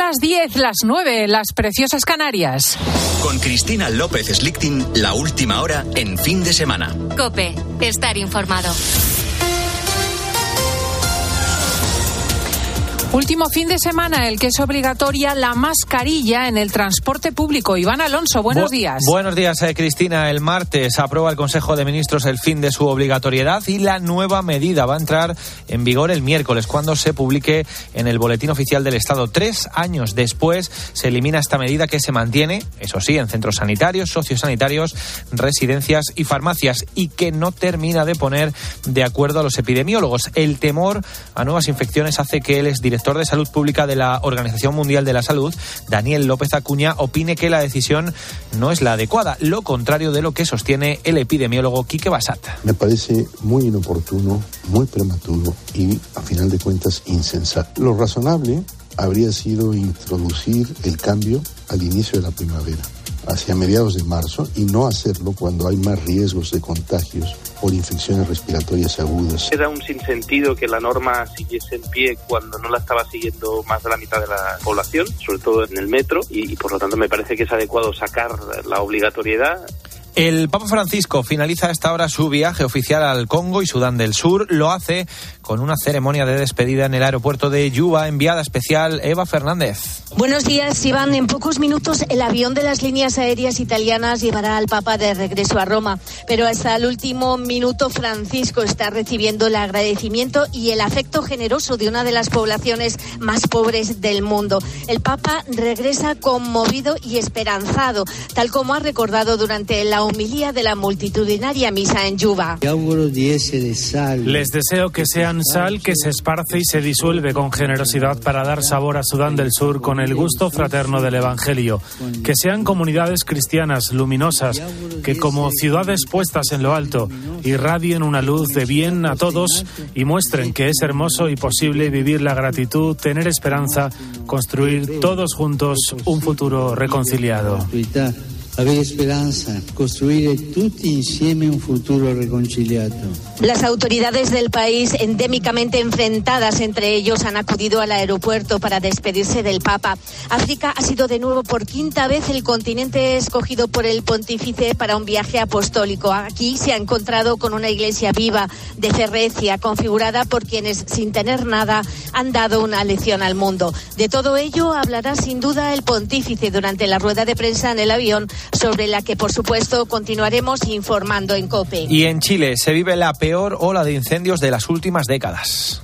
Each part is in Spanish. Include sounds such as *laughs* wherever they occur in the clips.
las 10, las 9, las preciosas Canarias. Con Cristina López Slichting, la última hora en fin de semana. Cope, estar informado. Último fin de semana, el que es obligatoria la mascarilla en el transporte público. Iván Alonso, buenos días. Buenos días, eh, Cristina. El martes aprueba el Consejo de Ministros el fin de su obligatoriedad y la nueva medida va a entrar en vigor el miércoles, cuando se publique en el Boletín Oficial del Estado. Tres años después se elimina esta medida que se mantiene, eso sí, en centros sanitarios, sociosanitarios, residencias y farmacias y que no termina de poner de acuerdo a los epidemiólogos. El temor a nuevas infecciones hace que él es director director de Salud Pública de la Organización Mundial de la Salud, Daniel López Acuña, opine que la decisión no es la adecuada, lo contrario de lo que sostiene el epidemiólogo Quique Basat. Me parece muy inoportuno, muy prematuro y, a final de cuentas, insensato. Lo razonable habría sido introducir el cambio al inicio de la primavera hacia mediados de marzo y no hacerlo cuando hay más riesgos de contagios por infecciones respiratorias agudas. Era un sinsentido que la norma siguiese en pie cuando no la estaba siguiendo más de la mitad de la población, sobre todo en el metro, y, y por lo tanto me parece que es adecuado sacar la obligatoriedad el Papa Francisco finaliza a esta hora su viaje oficial al Congo y Sudán del Sur. Lo hace con una ceremonia de despedida en el aeropuerto de Yuba, enviada especial Eva Fernández. Buenos días, Iván. En pocos minutos el avión de las líneas aéreas italianas llevará al Papa de regreso a Roma. Pero hasta el último minuto Francisco está recibiendo el agradecimiento y el afecto generoso de una de las poblaciones más pobres del mundo. El Papa regresa conmovido y esperanzado, tal como ha recordado durante la homilía de la multitudinaria misa en Yuba. Les deseo que sean sal que se esparce y se disuelve con generosidad para dar sabor a Sudán del Sur con el gusto fraterno del Evangelio. Que sean comunidades cristianas luminosas, que como ciudades puestas en lo alto, irradien una luz de bien a todos y muestren que es hermoso y posible vivir la gratitud, tener esperanza, construir todos juntos un futuro reconciliado avere esperanza, costruire tutti insieme un futuro reconciliado. Las autoridades del país, endémicamente enfrentadas entre ellos, han acudido al aeropuerto para despedirse del Papa. África ha sido de nuevo por quinta vez el continente escogido por el pontífice para un viaje apostólico. Aquí se ha encontrado con una iglesia viva, de ferrecia, configurada por quienes, sin tener nada, han dado una lección al mundo. De todo ello hablará sin duda el pontífice durante la rueda de prensa en el avión sobre la que, por supuesto, continuaremos informando en COPE. Y en Chile se vive la peor ola de incendios de las últimas décadas.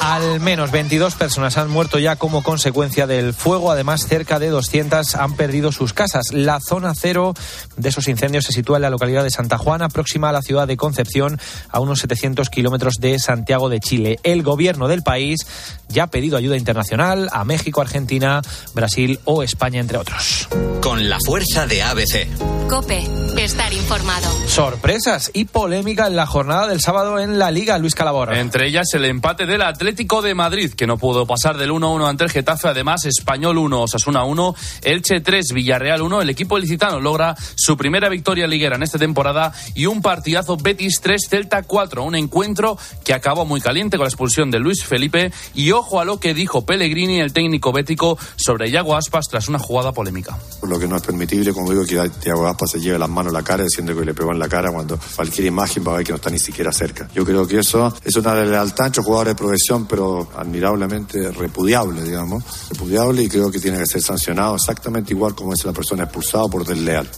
Al menos 22 personas han muerto ya como consecuencia del fuego. Además, cerca de 200 han perdido sus casas. La zona cero de esos incendios se sitúa en la localidad de Santa Juana, próxima a la ciudad de Concepción, a unos 700 kilómetros de Santiago de Chile. El gobierno del país ya ha pedido ayuda internacional a México, Argentina, Brasil o España, entre otros. Con la fuerza de ABC. Cope, estar informado. Sorpresas y polémica en la jornada del sábado en la Liga, Luis Calabor. Entre ellas el empate del Atlético de Madrid, que no pudo pasar del 1-1 ante el Getafe. Además, Español 1, Osasuna 1, Elche 3, Villarreal 1. El equipo licitano logra su primera victoria liguera en esta temporada y un partidazo Betis 3, Celta 4. Un encuentro que acabó muy caliente con la expulsión de Luis Felipe. Y ojo a lo que dijo Pellegrini, el técnico bético, sobre Yago Aspas tras una jugada polémica. Lo que no es permitible, como digo, que Yago Aspas se lleve las manos a la cara diciendo que le pegó en la cara cuando cualquier imagen va a ver que no está ni siquiera cerca. Yo creo que eso es una lealtad entre jugadores de profesión, pero admirablemente repudiable, digamos. Repudiable y creo que tiene que ser sancionado exactamente igual como es la persona expulsada por desleal.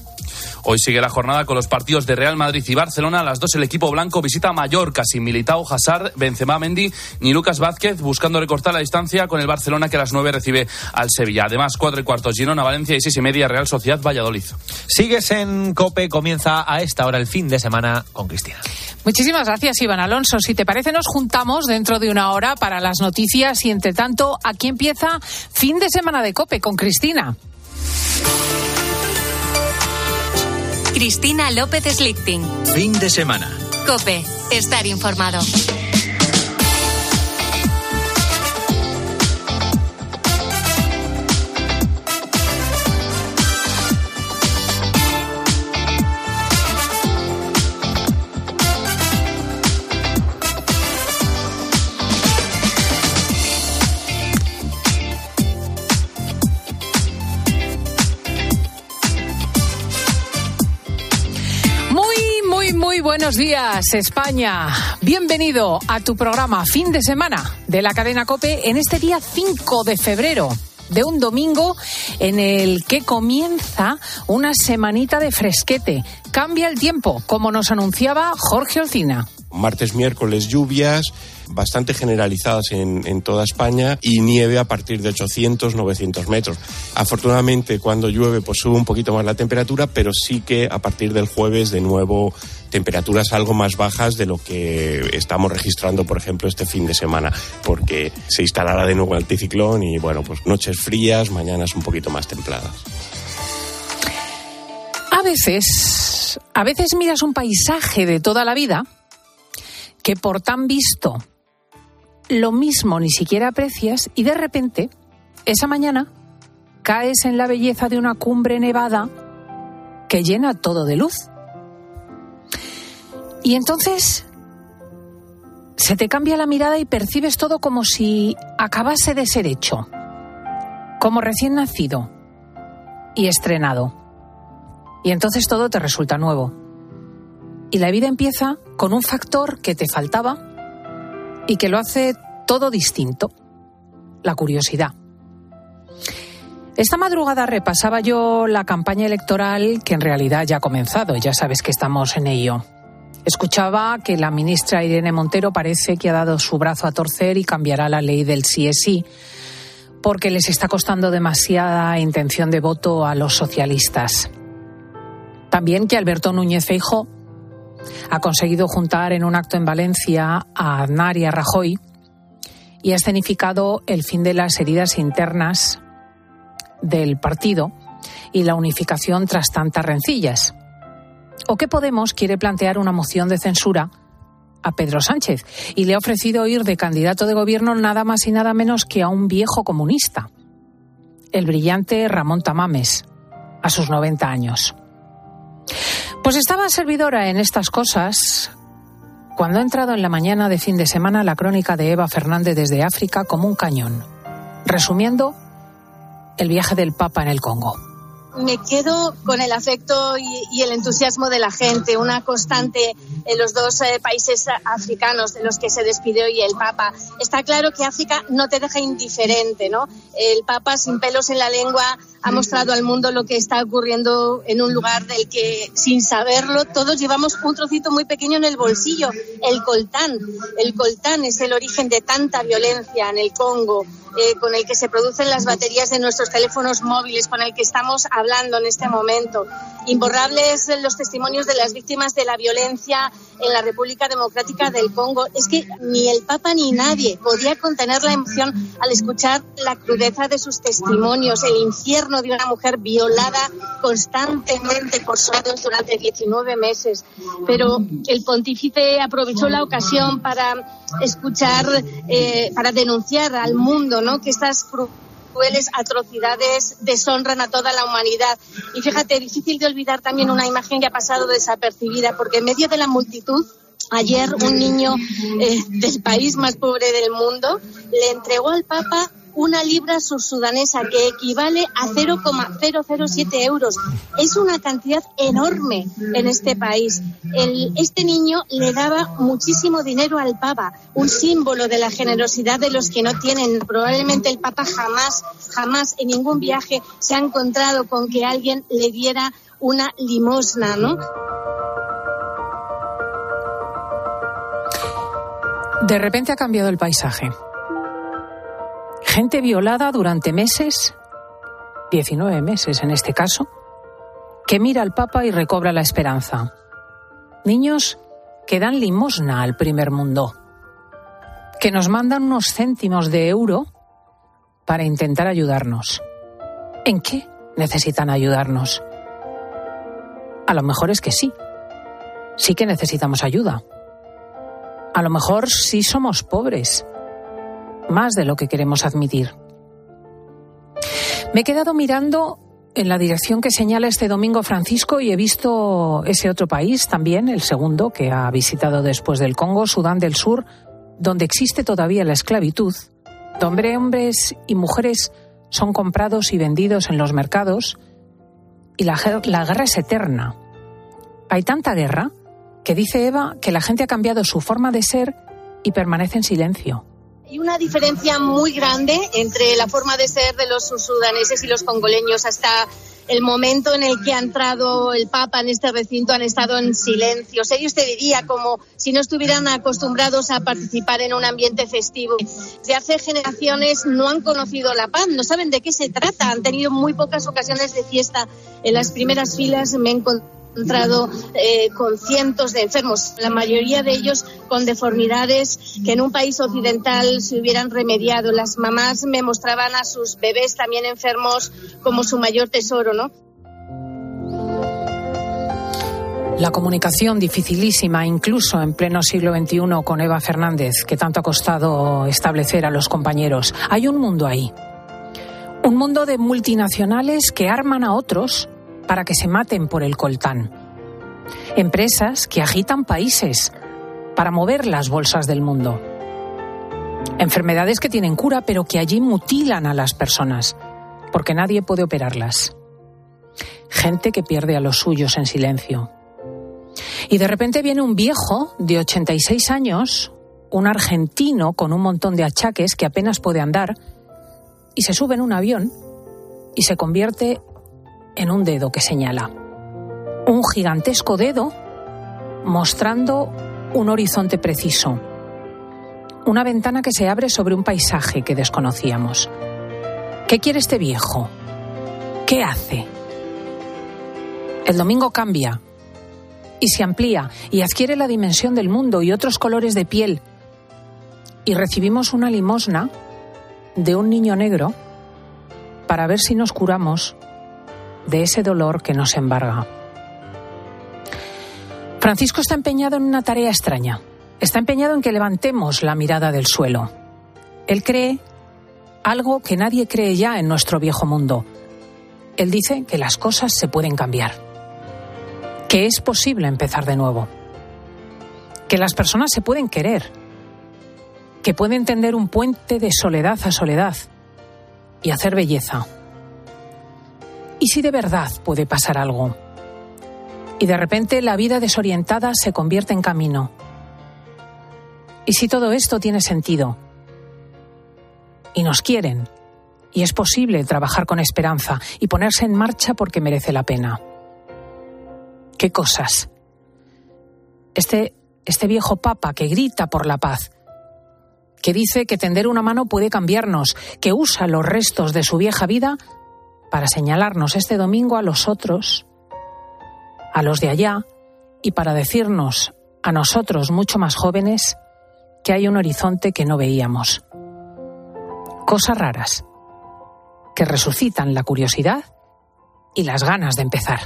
Hoy sigue la jornada con los partidos de Real Madrid y Barcelona. A las dos el equipo blanco visita Mallorca sin Militao, Hazard, Benzema, Mendy ni Lucas Vázquez buscando recortar la distancia con el Barcelona que a las nueve recibe al Sevilla. Además, cuatro y cuartos Girona, Valencia y seis y media Real Sociedad Valladolid. Sigues en COPE, comienza a esta hora el fin de semana con Cristina. Muchísimas gracias, Iván Alonso. Si te parece, nos juntamos dentro de una hora para las noticias y, entre tanto, aquí empieza fin de semana de COPE con Cristina. Cristina López Slichting. Fin de semana. Cope, estar informado. Buenos días, España. Bienvenido a tu programa Fin de Semana de la cadena Cope en este día 5 de febrero de un domingo en el que comienza una semanita de fresquete. Cambia el tiempo, como nos anunciaba Jorge Olcina. Martes, miércoles, lluvias bastante generalizadas en, toda España y nieve a partir de 800, 900 metros. Afortunadamente, cuando llueve, pues sube un poquito más la temperatura, pero sí que a partir del jueves, de nuevo, temperaturas algo más bajas de lo que estamos registrando, por ejemplo, este fin de semana, porque se instalará de nuevo el anticiclón y, bueno, pues noches frías, mañanas un poquito más templadas. A veces, a veces miras un paisaje de toda la vida que por tan visto lo mismo ni siquiera aprecias y de repente, esa mañana, caes en la belleza de una cumbre nevada que llena todo de luz. Y entonces se te cambia la mirada y percibes todo como si acabase de ser hecho, como recién nacido y estrenado. Y entonces todo te resulta nuevo. Y la vida empieza con un factor que te faltaba y que lo hace todo distinto, la curiosidad. Esta madrugada repasaba yo la campaña electoral que en realidad ya ha comenzado, ya sabes que estamos en ello. Escuchaba que la ministra Irene Montero parece que ha dado su brazo a torcer y cambiará la ley del sí, porque les está costando demasiada intención de voto a los socialistas. También que Alberto Núñez Feijo ha conseguido juntar en un acto en Valencia a Aznar y a Rajoy y ha escenificado el fin de las heridas internas del partido y la unificación tras tantas rencillas. O que Podemos quiere plantear una moción de censura a Pedro Sánchez y le ha ofrecido ir de candidato de gobierno nada más y nada menos que a un viejo comunista, el brillante Ramón Tamames, a sus 90 años. Pues estaba servidora en estas cosas cuando ha entrado en la mañana de fin de semana la crónica de Eva Fernández desde África como un cañón, resumiendo el viaje del Papa en el Congo me quedo con el afecto y, el entusiasmo de la gente, una constante en los dos eh, países africanos de los que se despidió hoy el Papa. Está claro que África no te deja indiferente, ¿no? El Papa, sin pelos en la lengua, ha mostrado al mundo lo que está ocurriendo en un lugar del que, sin saberlo, todos llevamos un trocito muy pequeño en el bolsillo, el coltán. El coltán es el origen de tanta violencia en el Congo, eh, con el que se producen las baterías de nuestros teléfonos móviles, con el que estamos hablando en este momento. Imborrables los testimonios de las víctimas de la violencia en la República Democrática del Congo. Es que ni el Papa ni nadie podía contener la emoción al escuchar la crudeza de sus testimonios, el infierno de una mujer violada constantemente por soldados durante 19 meses. Pero el pontífice aprovechó la ocasión para escuchar, eh, para denunciar al mundo ¿no? que estas atrocidades deshonran a toda la humanidad. Y fíjate, difícil de olvidar también una imagen que ha pasado desapercibida, porque en medio de la multitud Ayer un niño eh, del país más pobre del mundo le entregó al Papa una libra subsudanesa que equivale a 0,007 euros. Es una cantidad enorme en este país. este niño le daba muchísimo dinero al Papa, un símbolo de la generosidad de los que no tienen. Probablemente el Papa jamás, jamás en ningún viaje se ha encontrado con que alguien le diera una limosna, ¿no? De repente ha cambiado el paisaje. Gente violada durante meses, 19 meses en este caso, que mira al Papa y recobra la esperanza. Niños que dan limosna al primer mundo, que nos mandan unos céntimos de euro para intentar ayudarnos. ¿En qué necesitan ayudarnos? A lo mejor es que sí, sí que necesitamos ayuda. A lo mejor sí somos pobres más de lo que queremos admitir. Me he quedado mirando en la dirección que señala este domingo Francisco y he visto ese otro país también, el segundo que ha visitado después del Congo, Sudán del Sur, donde existe todavía la esclavitud, donde hombres y mujeres son comprados y vendidos en los mercados y la, guerra es eterna. Hay tanta guerra que dice Eva que la gente ha cambiado su forma de ser y permanece en silencio. Hay una diferencia muy grande entre la forma de ser de los sudaneses y los congoleños hasta el momento en el que ha entrado el Papa en este recinto han estado en silencio. Ellos te diría como si no estuvieran acostumbrados a participar en un ambiente festivo. De hace generaciones no han conocido la paz, no saben de qué se trata, han tenido muy pocas ocasiones de fiesta. En las primeras filas me he encontrado encontrado eh, con cientos de enfermos, la mayoría de ellos con deformidades que en un país occidental se hubieran remediado. Las mamás me mostraban a sus bebés también enfermos como su mayor tesoro, ¿no? La comunicación dificilísima, incluso en pleno siglo XXI con Eva Fernández, que tanto ha costado establecer a los compañeros. Hay un mundo ahí. Un mundo de multinacionales que arman a otros para que se maten por el coltán. Empresas que agitan países para mover las bolsas del mundo. Enfermedades que tienen cura pero que allí mutilan a las personas porque nadie puede operarlas. Gente que pierde a los suyos en silencio. Y de repente viene un viejo de 86 años, un argentino con un montón de achaques que apenas puede andar, y se sube en un avión y se convierte en un dedo que señala. Un gigantesco dedo mostrando un horizonte preciso. Una ventana que se abre sobre un paisaje que desconocíamos. ¿Qué quiere este viejo? ¿Qué hace? El domingo cambia y se amplía y adquiere la dimensión del mundo y otros colores de piel. Y recibimos una limosna de un niño negro para ver si nos curamos de ese dolor que nos embarga. Francisco está empeñado en una tarea extraña. Está empeñado en que levantemos la mirada del suelo. Él cree algo que nadie cree ya en nuestro viejo mundo. Él dice que las cosas se pueden cambiar, que es posible empezar de nuevo, que las personas se pueden querer, que pueden tender un puente de soledad a soledad y hacer belleza. ¿Y si de verdad puede pasar algo? Y de repente la vida desorientada se convierte en camino. ¿Y si todo esto tiene sentido? Y nos quieren. Y es posible trabajar con esperanza y ponerse en marcha porque merece la pena. ¿Qué cosas? Este, este viejo papa que grita por la paz, que dice que tender una mano puede cambiarnos, que usa los restos de su vieja vida para señalarnos este domingo a los otros, a los de allá, y para decirnos a nosotros mucho más jóvenes que hay un horizonte que no veíamos. Cosas raras que resucitan la curiosidad y las ganas de empezar.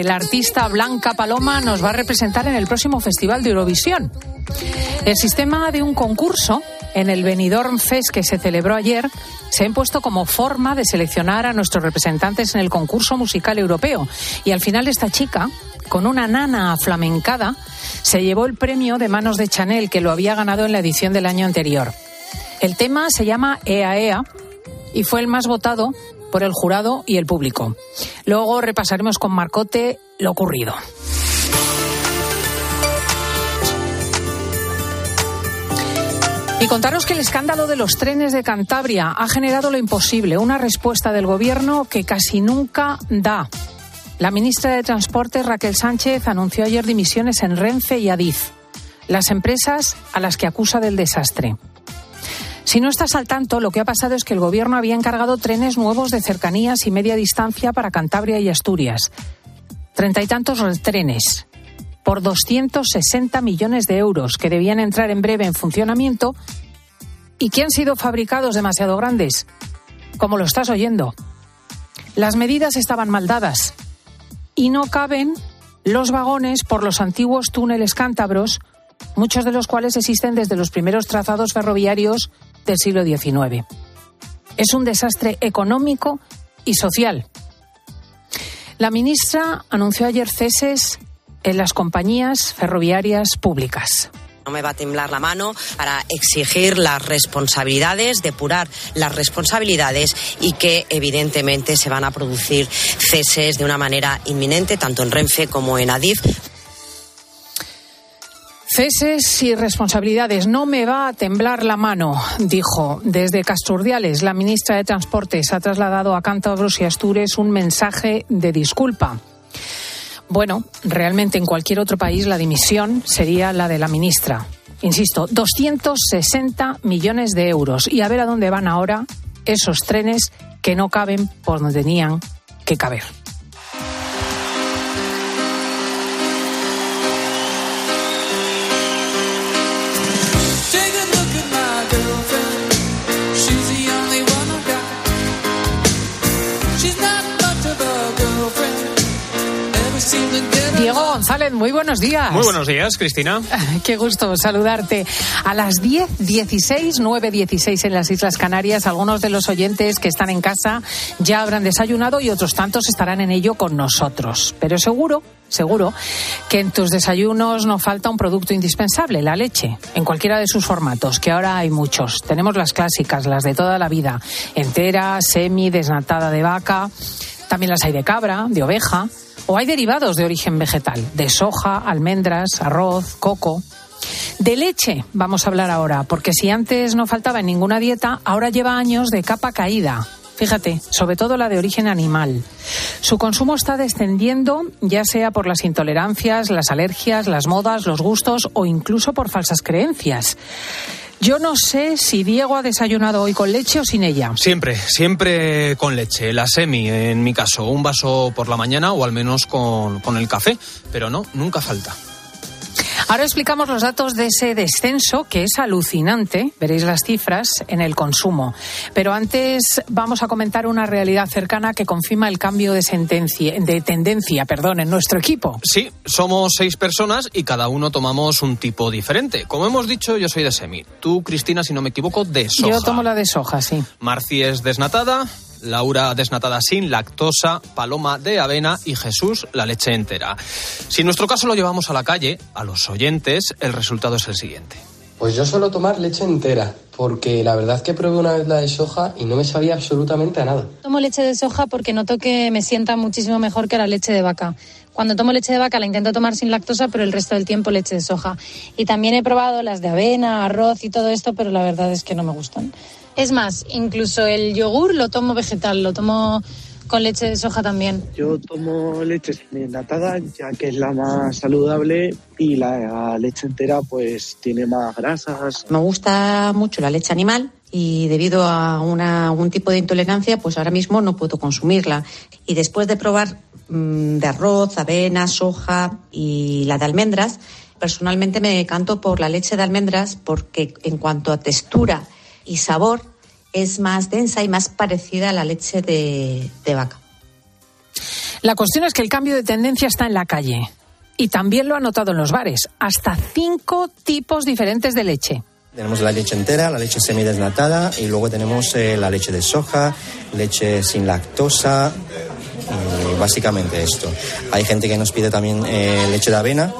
De la artista Blanca Paloma nos va a representar en el próximo Festival de Eurovisión. El sistema de un concurso en el Benidorm Fest que se celebró ayer se ha impuesto como forma de seleccionar a nuestros representantes en el concurso musical europeo. Y al final esta chica, con una nana flamencada, se llevó el premio de manos de Chanel que lo había ganado en la edición del año anterior. El tema se llama Ea Ea y fue el más votado por el jurado y el público. Luego repasaremos con Marcote lo ocurrido. Y contaros que el escándalo de los trenes de Cantabria ha generado lo imposible, una respuesta del Gobierno que casi nunca da. La ministra de Transporte, Raquel Sánchez, anunció ayer dimisiones en Renfe y Adif, las empresas a las que acusa del desastre. Si no estás al tanto, lo que ha pasado es que el Gobierno había encargado trenes nuevos de cercanías y media distancia para Cantabria y Asturias. Treinta y tantos trenes por 260 millones de euros que debían entrar en breve en funcionamiento y que han sido fabricados demasiado grandes, como lo estás oyendo. Las medidas estaban mal dadas y no caben los vagones por los antiguos túneles cántabros, muchos de los cuales existen desde los primeros trazados ferroviarios del siglo XIX. Es un desastre económico y social. La ministra anunció ayer ceses en las compañías ferroviarias públicas. No me va a temblar la mano para exigir las responsabilidades, depurar las responsabilidades y que evidentemente se van a producir ceses de una manera inminente, tanto en Renfe como en Adif. Ceses y responsabilidades. No me va a temblar la mano, dijo. Desde Casturdiales, la ministra de Transportes ha trasladado a Cántabros y Astures un mensaje de disculpa. Bueno, realmente en cualquier otro país la dimisión sería la de la ministra. Insisto, 260 millones de euros. Y a ver a dónde van ahora esos trenes que no caben por donde tenían que caber. Diego González, muy buenos días. Muy buenos días, Cristina. *laughs* Qué gusto saludarte. A las 10.16, 9.16 en las Islas Canarias, algunos de los oyentes que están en casa ya habrán desayunado y otros tantos estarán en ello con nosotros. Pero seguro, seguro que en tus desayunos no falta un producto indispensable, la leche, en cualquiera de sus formatos, que ahora hay muchos. Tenemos las clásicas, las de toda la vida, entera, semi, desnatada de vaca. También las hay de cabra, de oveja o hay derivados de origen vegetal, de soja, almendras, arroz, coco. De leche vamos a hablar ahora, porque si antes no faltaba en ninguna dieta, ahora lleva años de capa caída. Fíjate, sobre todo la de origen animal. Su consumo está descendiendo, ya sea por las intolerancias, las alergias, las modas, los gustos o incluso por falsas creencias. Yo no sé si Diego ha desayunado hoy con leche o sin ella. Siempre, siempre con leche. La semi, en mi caso, un vaso por la mañana o al menos con, con el café. Pero no, nunca falta. Ahora explicamos los datos de ese descenso que es alucinante, veréis las cifras, en el consumo. Pero antes vamos a comentar una realidad cercana que confirma el cambio de, sentencia, de tendencia perdón, en nuestro equipo. Sí, somos seis personas y cada uno tomamos un tipo diferente. Como hemos dicho, yo soy de semi. Tú, Cristina, si no me equivoco, de soja. Yo tomo la de soja, sí. Marci es desnatada, Laura desnatada sin lactosa, Paloma de avena y Jesús la leche entera. Si en nuestro caso lo llevamos a la calle, a los oyentes, el resultado es el siguiente. Pues yo suelo tomar leche entera, porque la verdad es que probé una vez la de soja y no me sabía absolutamente a nada. Tomo leche de soja porque noto que me sienta muchísimo mejor que la leche de vaca. Cuando tomo leche de vaca la intento tomar sin lactosa, pero el resto del tiempo leche de soja. Y también he probado las de avena, arroz y todo esto, pero la verdad es que no me gustan. Es más, incluso el yogur lo tomo vegetal, lo tomo con leche de soja también. Yo tomo leche desnatada ya que es la más saludable y la leche entera pues tiene más grasas. Me gusta mucho la leche animal y debido a una, algún tipo de intolerancia pues ahora mismo no puedo consumirla. Y después de probar mmm, de arroz, avena, soja y la de almendras, personalmente me canto por la leche de almendras porque en cuanto a textura y sabor es más densa y más parecida a la leche de, de vaca. La cuestión es que el cambio de tendencia está en la calle. Y también lo ha notado en los bares. Hasta cinco tipos diferentes de leche. Tenemos la leche entera, la leche semidesnatada y luego tenemos eh, la leche de soja, leche sin lactosa, básicamente esto. Hay gente que nos pide también eh, leche de avena,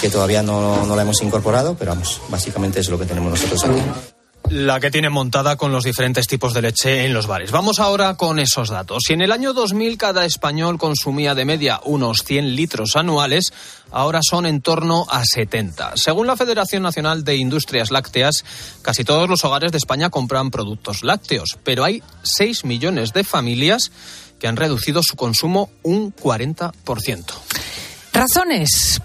que todavía no, no la hemos incorporado, pero vamos, básicamente es lo que tenemos nosotros aquí la que tienen montada con los diferentes tipos de leche en los bares. Vamos ahora con esos datos. Si en el año 2000 cada español consumía de media unos 100 litros anuales, ahora son en torno a 70. Según la Federación Nacional de Industrias Lácteas, casi todos los hogares de España compran productos lácteos, pero hay 6 millones de familias que han reducido su consumo un 40%. Razones.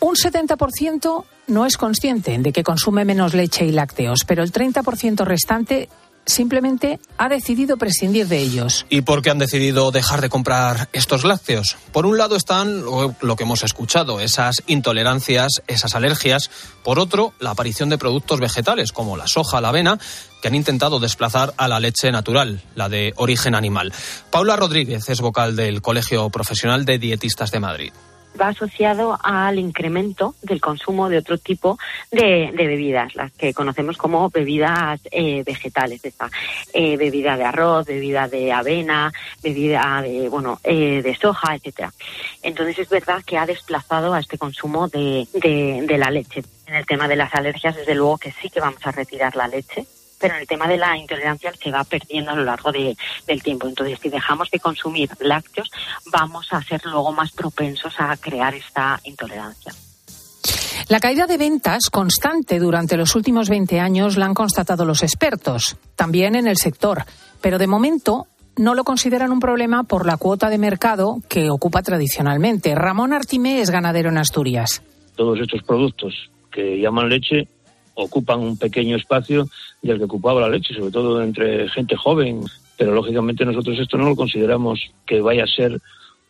Un 70% no es consciente de que consume menos leche y lácteos, pero el 30% restante simplemente ha decidido prescindir de ellos. ¿Y por qué han decidido dejar de comprar estos lácteos? Por un lado están lo que hemos escuchado, esas intolerancias, esas alergias. Por otro, la aparición de productos vegetales como la soja, la avena, que han intentado desplazar a la leche natural, la de origen animal. Paula Rodríguez es vocal del Colegio Profesional de Dietistas de Madrid va asociado al incremento del consumo de otro tipo de, bebidas, las que conocemos como bebidas eh, vegetales, esta eh, bebida de arroz, bebida de avena, bebida de bueno eh, de soja, etcétera. Entonces es verdad que ha desplazado a este consumo de, de la leche. En el tema de las alergias, desde luego que sí que vamos a retirar la leche pero en el tema de la intolerancia se va perdiendo a lo largo de, del tiempo. Entonces, si dejamos de consumir lácteos, vamos a ser luego más propensos a crear esta intolerancia. La caída de ventas constante durante los últimos 20 años la han constatado los expertos, también en el sector, pero de momento no lo consideran un problema por la cuota de mercado que ocupa tradicionalmente. Ramón Artimé es ganadero en Asturias. Todos estos productos que llaman leche ocupan un pequeño espacio del que ocupaba la leche, sobre todo entre gente joven. Pero lógicamente nosotros esto no lo consideramos que vaya a ser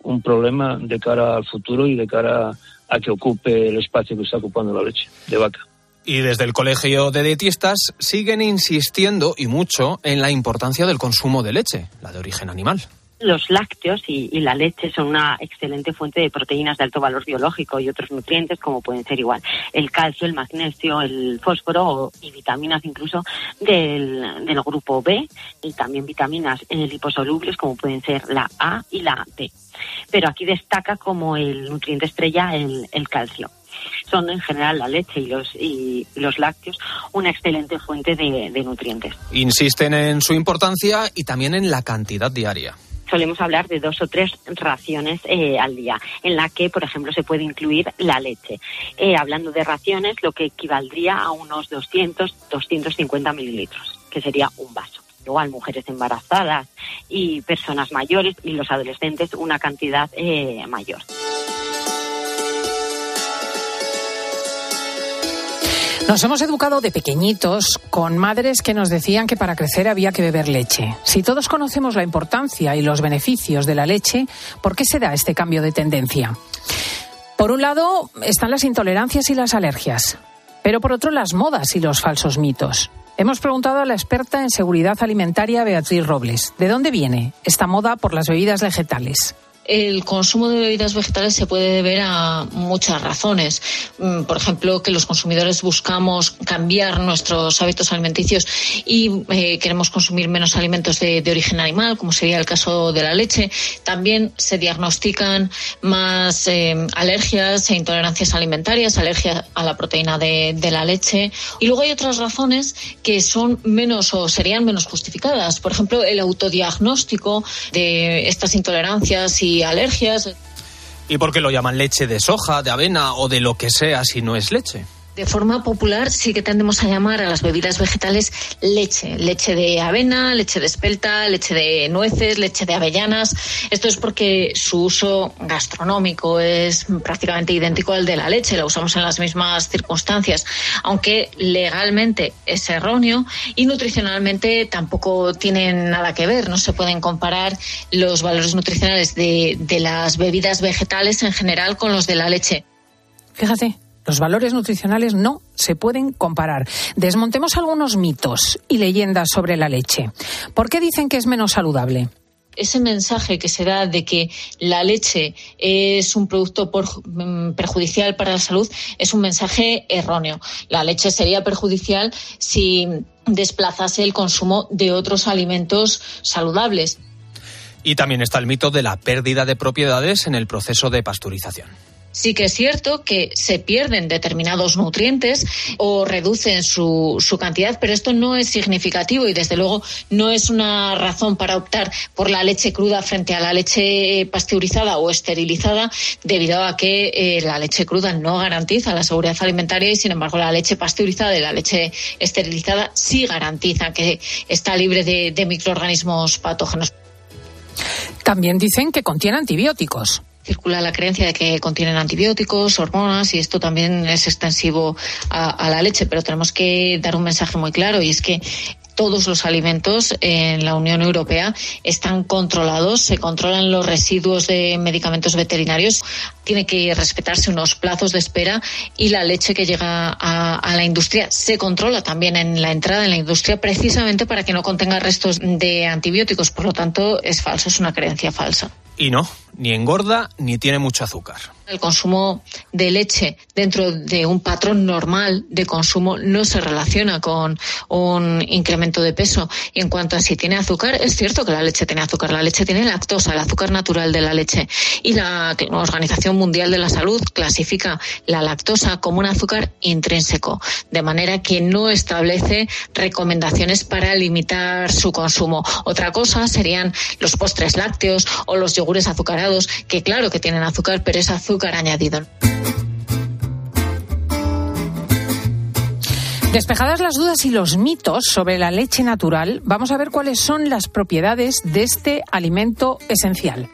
un problema de cara al futuro y de cara a que ocupe el espacio que está ocupando la leche de vaca. Y desde el Colegio de Dietistas siguen insistiendo y mucho en la importancia del consumo de leche, la de origen animal. Los lácteos y, la leche son una excelente fuente de proteínas de alto valor biológico y otros nutrientes como pueden ser igual el calcio, el magnesio, el fósforo y vitaminas incluso del, grupo B y también vitaminas liposolubles como pueden ser la A y la D. Pero aquí destaca como el nutriente estrella el, calcio son en general la leche y los, y los lácteos una excelente fuente de nutrientes. Insisten en su importancia y también en la cantidad diaria solemos hablar de dos o tres raciones eh, al día, en la que, por ejemplo, se puede incluir la leche. Eh, hablando de raciones, lo que equivaldría a unos 200, 250 mililitros, que sería un vaso. Igual mujeres embarazadas y personas mayores y los adolescentes una cantidad eh, mayor. Nos hemos educado de pequeñitos con madres que nos decían que para crecer había que beber leche. Si todos conocemos la importancia y los beneficios de la leche, ¿por qué se da este cambio de tendencia? Por un lado están las intolerancias y las alergias, pero por otro las modas y los falsos mitos. Hemos preguntado a la experta en seguridad alimentaria Beatriz Robles, ¿de dónde viene esta moda por las bebidas vegetales? El consumo de bebidas vegetales se puede deber a muchas razones. Mm, por ejemplo, que los consumidores buscamos cambiar nuestros hábitos alimenticios y eh, queremos consumir menos alimentos de, origen animal, como sería el caso de la leche. También se diagnostican más eh, alergias e intolerancias alimentarias, alergia a la proteína de, de la leche. Y luego hay otras razones que son menos o serían menos justificadas. Por ejemplo, el autodiagnóstico de estas intolerancias y alergias. ¿Y por qué lo llaman leche de soja, de avena o de lo que sea si no es leche? De forma popular sí que tendemos a llamar a las bebidas vegetales leche, leche de avena, leche de espelta, leche de nueces, leche de avellanas. Esto es porque su uso gastronómico es prácticamente idéntico al de la leche, la usamos en las mismas circunstancias, aunque legalmente es erróneo y nutricionalmente tampoco tienen nada que ver, no se pueden comparar los valores nutricionales de, de las bebidas vegetales en general con los de la leche. Fíjate, los valores nutricionales no se pueden comparar. Desmontemos algunos mitos y leyendas sobre la leche. ¿Por qué dicen que es menos saludable? ese mensaje que se da de que la leche es un producto mm, perjudicial para la salud es un mensaje erróneo. La leche sería perjudicial si desplazase el consumo de otros alimentos saludables. Y también está el mito de la pérdida de propiedades en el proceso de pasteurización. Sí que es cierto que se pierden determinados nutrientes o reducen su, su, cantidad, pero esto no es significativo y desde luego no es una razón para optar por la leche cruda frente a la leche pasteurizada o esterilizada, debido a que eh, la leche cruda no garantiza la seguridad alimentaria y sin embargo la leche pasteurizada y la leche esterilizada sí garantizan que está libre de microorganismos patógenos. También dicen que contiene antibióticos circula la creencia de que contienen antibióticos, hormonas y esto también es extensivo a, la leche, pero tenemos que dar un mensaje muy claro y es que todos los alimentos en la Unión Europea están controlados, se controlan los residuos de medicamentos veterinarios, tiene que respetarse unos plazos de espera y la leche que llega a, a la industria se controla también en la entrada en la industria precisamente para que no contenga restos de antibióticos. Por lo tanto, es falso, es una creencia falsa. Y no, ni engorda ni tiene mucho azúcar. El consumo de leche dentro de un patrón normal de consumo no se relaciona con un incremento de peso. Y en cuanto a si tiene azúcar, es cierto que la leche tiene azúcar. La leche tiene lactosa, el azúcar natural de la leche. Y la Organización Mundial de la Salud clasifica la lactosa como un azúcar intrínseco, de manera que no establece recomendaciones para limitar su consumo. Otra cosa serían los postres lácteos o los yogures azucarados, que claro que tienen azúcar, pero es azúcar añadido. Despejadas las dudas y los mitos sobre la leche natural, vamos a ver cuáles son las propiedades de este alimento esencial.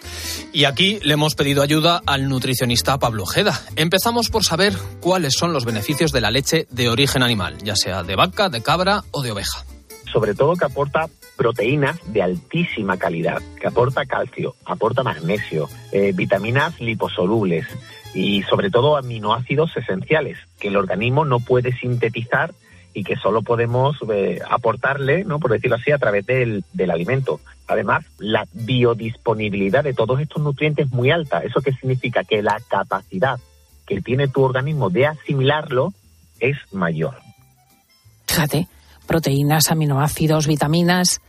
Y aquí le hemos pedido ayuda al nutricionista Pablo Ojeda. Empezamos por saber cuáles son los beneficios de la leche de origen animal, ya sea de vaca, de cabra o de oveja. Sobre todo que aporta proteínas de altísima calidad, que aporta calcio, aporta magnesio, eh, vitaminas liposolubles y sobre todo aminoácidos esenciales que el organismo no puede sintetizar y que solo podemos eh, aportarle, ¿no? por decirlo así, a través del, del, alimento. Además, la biodisponibilidad de todos estos nutrientes es muy alta. ¿Eso qué significa? Que la capacidad que tiene tu organismo de asimilarlo es mayor. Fíjate, proteínas, aminoácidos, vitaminas.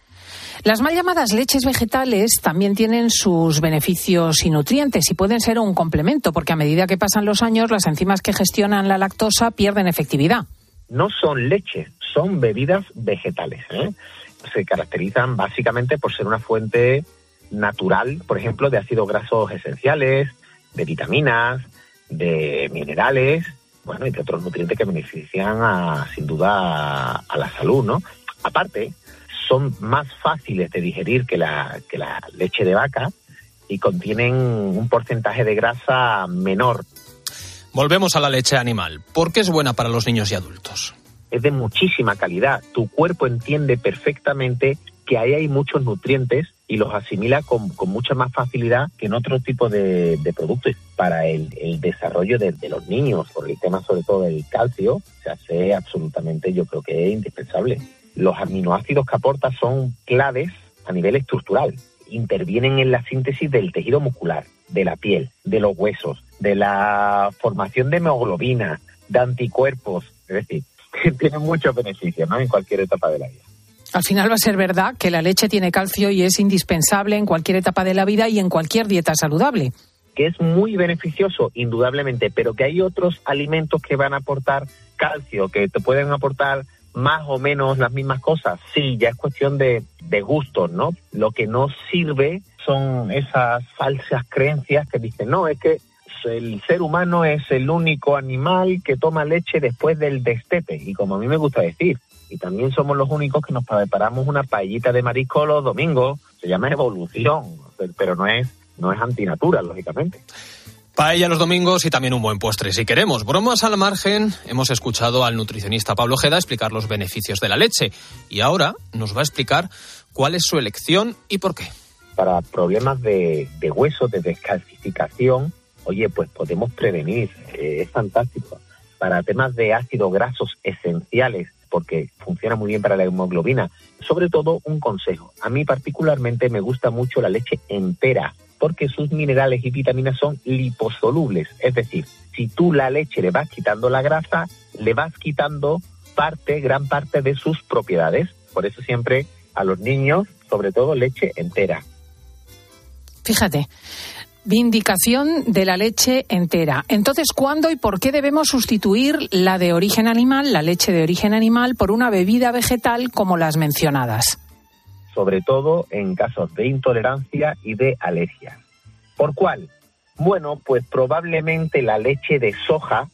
Las mal llamadas leches vegetales también tienen sus beneficios y nutrientes y pueden ser un complemento, porque a medida que pasan los años, las enzimas que gestionan la lactosa pierden efectividad no son leche, son bebidas vegetales. ¿eh? Se caracterizan básicamente por ser una fuente natural, por ejemplo, de ácidos grasos esenciales, de vitaminas, de minerales, bueno, y de otros nutrientes que benefician a, sin duda a, la salud, ¿no? Aparte, son más fáciles de digerir que la, que la leche de vaca y contienen un porcentaje de grasa menor Volvemos a la leche animal. ¿Por qué es buena para los niños y adultos? Es de muchísima calidad. Tu cuerpo entiende perfectamente que ahí hay muchos nutrientes y los asimila con, mucha más facilidad que en otro tipo de, productos para el, desarrollo de, los niños, por el tema sobre todo del calcio, se hace absolutamente, yo creo que es indispensable. Los aminoácidos que aporta son claves a nivel estructural, intervienen en la síntesis del tejido muscular, de la piel, de los huesos, de la formación de hemoglobina, de anticuerpos, es decir, que *laughs* tiene muchos beneficios ¿no? en cualquier etapa de la vida. Al final va a ser verdad que la leche tiene calcio y es indispensable en cualquier etapa de la vida y en cualquier dieta saludable. Que es muy beneficioso, indudablemente, pero que hay otros alimentos que van a aportar calcio, que te pueden aportar más o menos las mismas cosas. Sí, ya es cuestión de, de ¿no? Lo que no sirve son esas falsas creencias que dicen, no, es que el ser humano es el único animal que toma leche después del destete. Y como a mí me gusta decir, y también somos los únicos que nos preparamos una paellita de marisco los domingos. Se llama evolución, pero no es, no es antinatura, lógicamente. Paella los domingos y también un buen postre si queremos. Bromas al margen, hemos escuchado al nutricionista Pablo Ojeda explicar los beneficios de la leche y ahora nos va a explicar cuál es su elección y por qué. Para problemas de, de hueso, de descalcificación, oye, pues podemos prevenir, eh, es fantástico. Para temas de ácidos grasos esenciales, porque funciona muy bien para la hemoglobina, sobre todo un consejo. A mí particularmente me gusta mucho la leche entera, porque sus minerales y vitaminas son liposolubles, es decir, si tú la leche le vas quitando la grasa, le vas quitando parte, gran parte de sus propiedades. Por eso siempre a los niños, sobre todo leche entera. Fíjate, Vindicación de la leche entera. Entonces, ¿cuándo y por qué debemos sustituir la de origen animal, la leche de origen animal, por una bebida vegetal como las mencionadas? Sobre todo en casos de intolerancia y de alergia. ¿Por cuál? Bueno, pues probablemente la leche de soja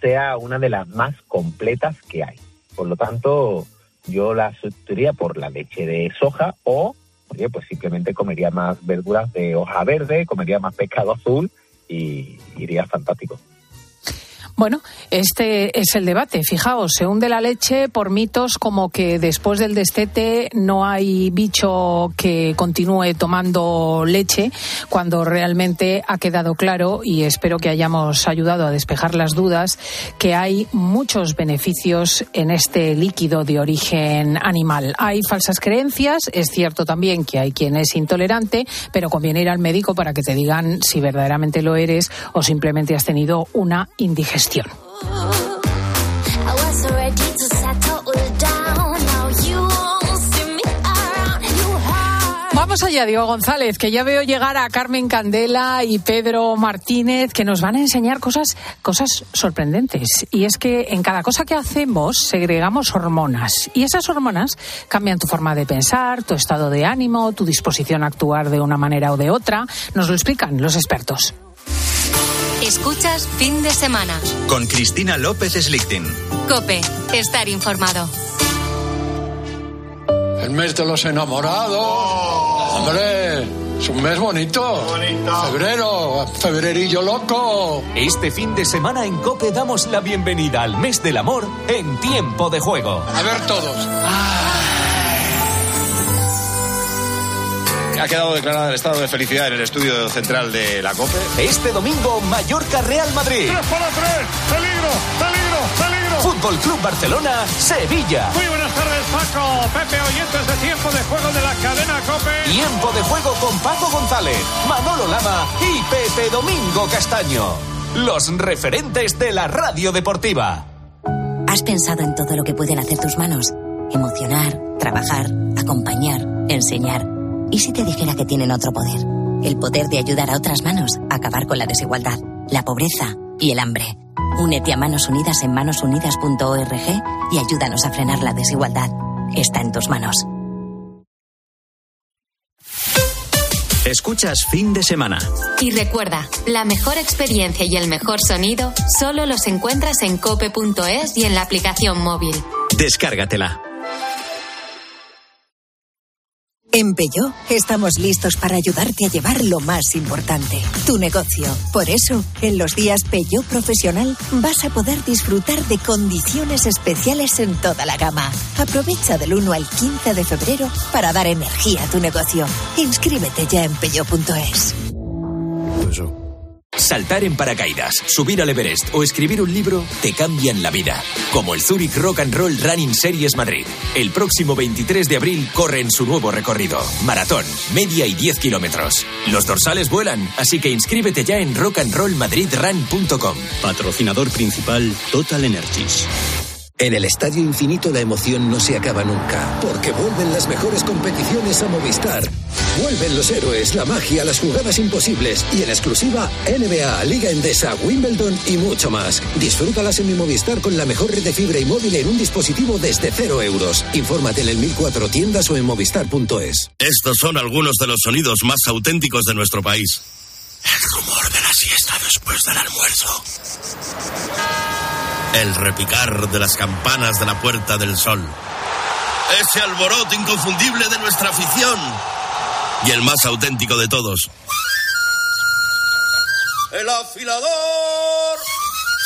sea una de las más completas que hay. Por lo tanto, yo la sustituiría por la leche de soja o oye, pues simplemente comería más verduras de hoja verde, comería más pescado azul y iría fantástico. Bueno, este es el debate. Fijaos, se hunde la leche por mitos como que después del destete no hay bicho que continúe tomando leche, cuando realmente ha quedado claro, y espero que hayamos ayudado a despejar las dudas, que hay muchos beneficios en este líquido de origen animal. Hay falsas creencias, es cierto también que hay quien es intolerante, pero conviene ir al médico para que te digan si verdaderamente lo eres o simplemente has tenido una indigestión. Vamos allá, Diego González, que ya veo llegar a Carmen Candela y Pedro Martínez, que nos van a enseñar cosas, cosas sorprendentes. Y es que en cada cosa que hacemos segregamos hormonas. Y esas hormonas cambian tu forma de pensar, tu estado de ánimo, tu disposición a actuar de una manera o de otra. Nos lo explican los expertos. Escuchas fin de semana. Con Cristina López Slichting. Cope, estar informado. El mes de los enamorados. Hombre, es un mes bonito. bonito. Febrero, febrerillo loco. Este fin de semana en Cope damos la bienvenida al mes del amor en tiempo de juego. A ver todos. Ha quedado declarado el estado de felicidad en el estudio central de la COPE. Este domingo, Mallorca Real Madrid. 3 para 3. Peligro, peligro, peligro. Fútbol Club Barcelona, Sevilla. Muy buenas tardes, Paco. Pepe, oyentes de tiempo de juego de la cadena COPE. Tiempo de juego con Paco González, Manolo Lama y Pepe Domingo Castaño. Los referentes de la radio deportiva. ¿Has pensado en todo lo que pueden hacer tus manos? Emocionar, trabajar, acompañar, enseñar. ¿Y si te dijera que tienen otro poder? El poder de ayudar a otras manos a acabar con la desigualdad, la pobreza y el hambre. Únete a Manos Unidas en manosunidas.org y ayúdanos a frenar la desigualdad. Está en tus manos. Escuchas fin de semana. Y recuerda, la mejor experiencia y el mejor sonido solo los encuentras en cope.es y en la aplicación móvil. Descárgatela. En Peugeot estamos listos para ayudarte a llevar lo más importante, tu negocio. Por eso, en los días Peugeot Profesional vas a poder disfrutar de condiciones especiales en toda la gama. Aprovecha del 1 al 15 de febrero para dar energía a tu negocio. Inscríbete ya en peugeot.es. Saltar en paracaídas, subir al Everest o escribir un libro te cambian la vida. Como el Zurich Rock and Roll Running Series Madrid. El próximo 23 de abril corre en su nuevo recorrido. Maratón, media y 10 kilómetros. Los dorsales vuelan, así que inscríbete ya en rockandrollmadridrun.com. Patrocinador principal Total Energies. En el Estadio Infinito la emoción no se acaba nunca, porque vuelven las mejores competiciones a Movistar. Vuelven los héroes, la magia, las jugadas imposibles y en exclusiva NBA, Liga Endesa, Wimbledon y mucho más. Disfrútalas en mi Movistar con la mejor red de fibra y móvil en un dispositivo desde cero euros. Infórmate en el 1004 tiendas o en movistar.es. Estos son algunos de los sonidos más auténticos de nuestro país. El rumor de la siesta después del almuerzo. El repicar de las campanas de la Puerta del Sol. Ese alboroto inconfundible de nuestra afición. Y el más auténtico de todos. El afilador.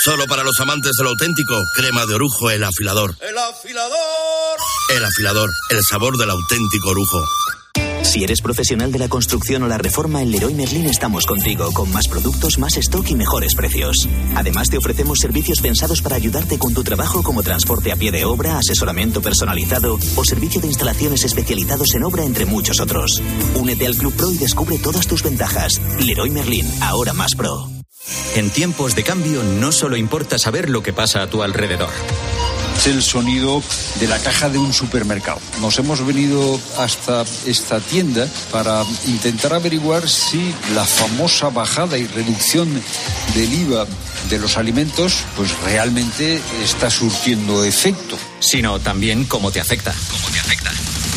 Solo para los amantes del auténtico, crema de orujo, el afilador. El afilador. El afilador, el sabor del auténtico orujo. Si eres profesional de la construcción o la reforma, en Leroy Merlin estamos contigo, con más productos, más stock y mejores precios. Además, te ofrecemos servicios pensados para ayudarte con tu trabajo, como transporte a pie de obra, asesoramiento personalizado o servicio de instalaciones especializados en obra, entre muchos otros. Únete al Club Pro y descubre todas tus ventajas. Leroy Merlin, ahora más pro. En tiempos de cambio, no solo importa saber lo que pasa a tu alrededor. Es el sonido de la caja de un supermercado. Nos hemos venido hasta esta tienda para intentar averiguar si la famosa bajada y reducción del IVA de los alimentos pues realmente está surtiendo efecto. Sino también cómo te afecta. ¿Cómo te afecta?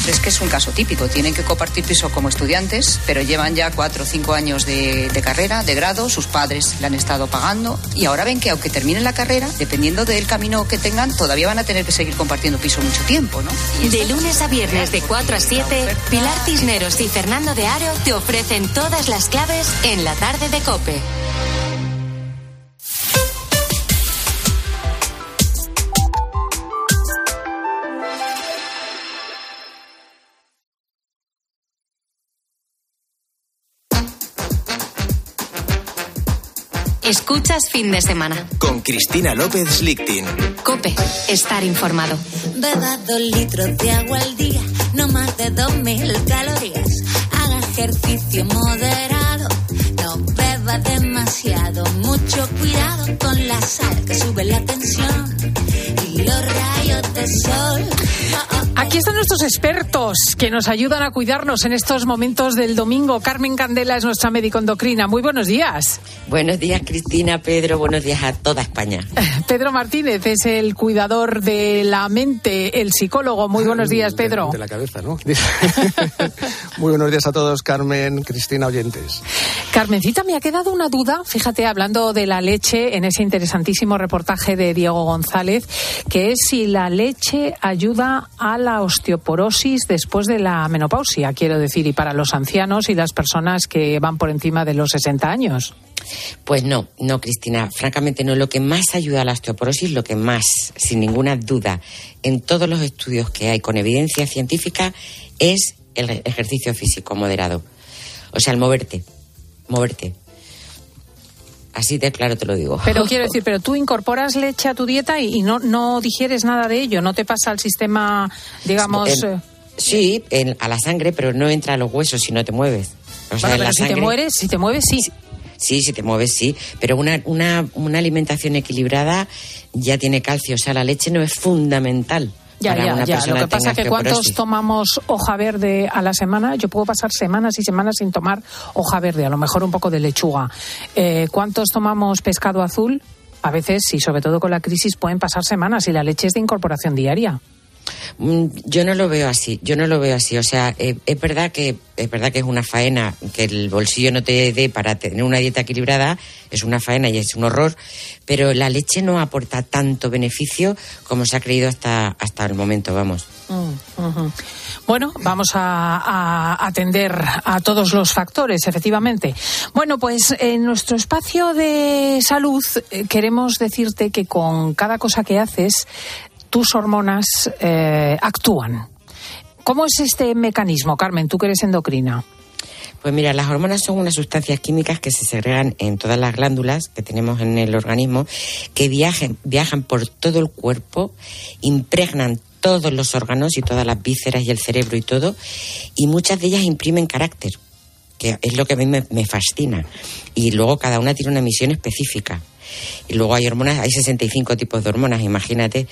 Es que es un caso típico. Tienen que compartir piso como estudiantes, pero llevan ya cuatro o cinco años de, de, carrera, de grado, sus padres le han estado pagando y ahora ven que aunque terminen la carrera, dependiendo del camino que tengan, todavía van a tener que seguir compartiendo piso mucho tiempo, ¿no? De lunes a viernes de 4 a 7, Pilar Cisneros y Fernando de Aro te ofrecen todas las claves en la tarde de Cope. Escuchas fin de semana. Con Cristina López Lichtin. Cope, estar informado. Beba dos litros de agua al día, no más de dos mil calorías. Haga ejercicio moderado, no beba demasiado. Mucho cuidado con la sal que sube la tensión y los rayos de sol. Aquí están nuestros expertos que nos ayudan a cuidarnos en estos momentos del domingo. Carmen Candela es nuestra médico endocrina. Muy buenos días. Buenos días, Cristina, Pedro. Buenos días a toda España. *laughs* Pedro Martínez es el cuidador de la mente, el psicólogo. Muy buenos días, Pedro. De, de la cabeza, ¿no? *laughs* Muy buenos días a todos, Carmen, Cristina, oyentes. Carmencita, me ha quedado una duda, fíjate, hablando de la leche en ese interesantísimo reportaje de Diego González, que es si la leche ayuda a la osteoporosis después de la menopausia, quiero decir, y para los ancianos y las personas que van por encima de los 60 años. Pues no, no, Cristina, francamente no. Lo que más ayuda a la osteoporosis, lo que más, sin ninguna duda, en todos los estudios que hay con evidencia científica, es el ejercicio físico moderado. O sea, el moverte, moverte. Así de claro te lo digo. Pero quiero *laughs* decir, pero tú incorporas leche a tu dieta y, y no, no digieres nada de ello, no te pasa al sistema, digamos... En- sí, en- a la sangre, pero no entra a los huesos si no te mueves. O sea, Bueno, pero si te mueres, si te mueves, sí. Sí, si te mueves, sí. Pero una, una, una alimentación equilibrada ya tiene calcio. O sea, la leche no es fundamental. Ya, para ya, una ya. persona Lo que pasa es que cuántos tomamos hoja verde a la semana, yo puedo pasar semanas y semanas sin tomar hoja verde, a lo mejor un poco de lechuga. Eh, ¿Cuántos tomamos pescado azul? A veces, y sobre todo con la crisis, pueden pasar semanas y la leche es de incorporación diaria. Mm, Yo no lo veo así, yo no lo veo así. O sea, eh, es verdad que es verdad que es una faena que el bolsillo no te dé para tener una dieta equilibrada, es una faena y es un horror, pero la leche no aporta tanto beneficio como se ha creído hasta hasta el momento, vamos. Mm. Bueno, vamos a, a atender a todos los factores, efectivamente. Bueno, pues en nuestro espacio de salud eh, queremos decirte que con cada cosa que haces, tus hormonas eh, actúan. ¿Cómo es este mecanismo, Carmen? Tú que eres endocrina. Pues mira, las hormonas son unas sustancias químicas que se segregan en todas las glándulas que tenemos en el organismo, que viajan, viajan por todo el cuerpo, impregnan todos los órganos y todas las vísceras y el cerebro y todo, y muchas de ellas imprimen carácter, que es lo que a mí me, me fascina. Y luego cada una tiene una misión específica. Y luego hay hormonas, hay 65 tipos de hormonas, imagínate.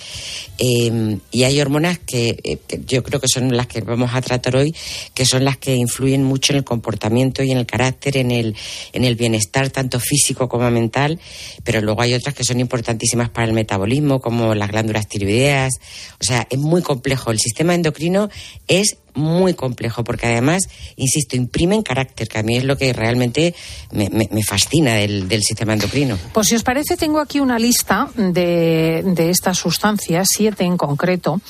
Eh, y hay hormonas que, eh, que yo creo que son las que vamos a tratar hoy, que son las que influyen mucho en el comportamiento y en el carácter, en el, en el bienestar tanto físico como mental. Pero luego hay otras que son importantísimas para el metabolismo, como las glándulas tiroideas. O sea, es muy complejo. El sistema endocrino es muy complejo porque además, insisto, imprimen carácter, que a mí es lo que realmente me, me- me fascina del, del sistema endocrino. Pues si os parece, tengo aquí una lista de, de estas sustancias, siete en concreto,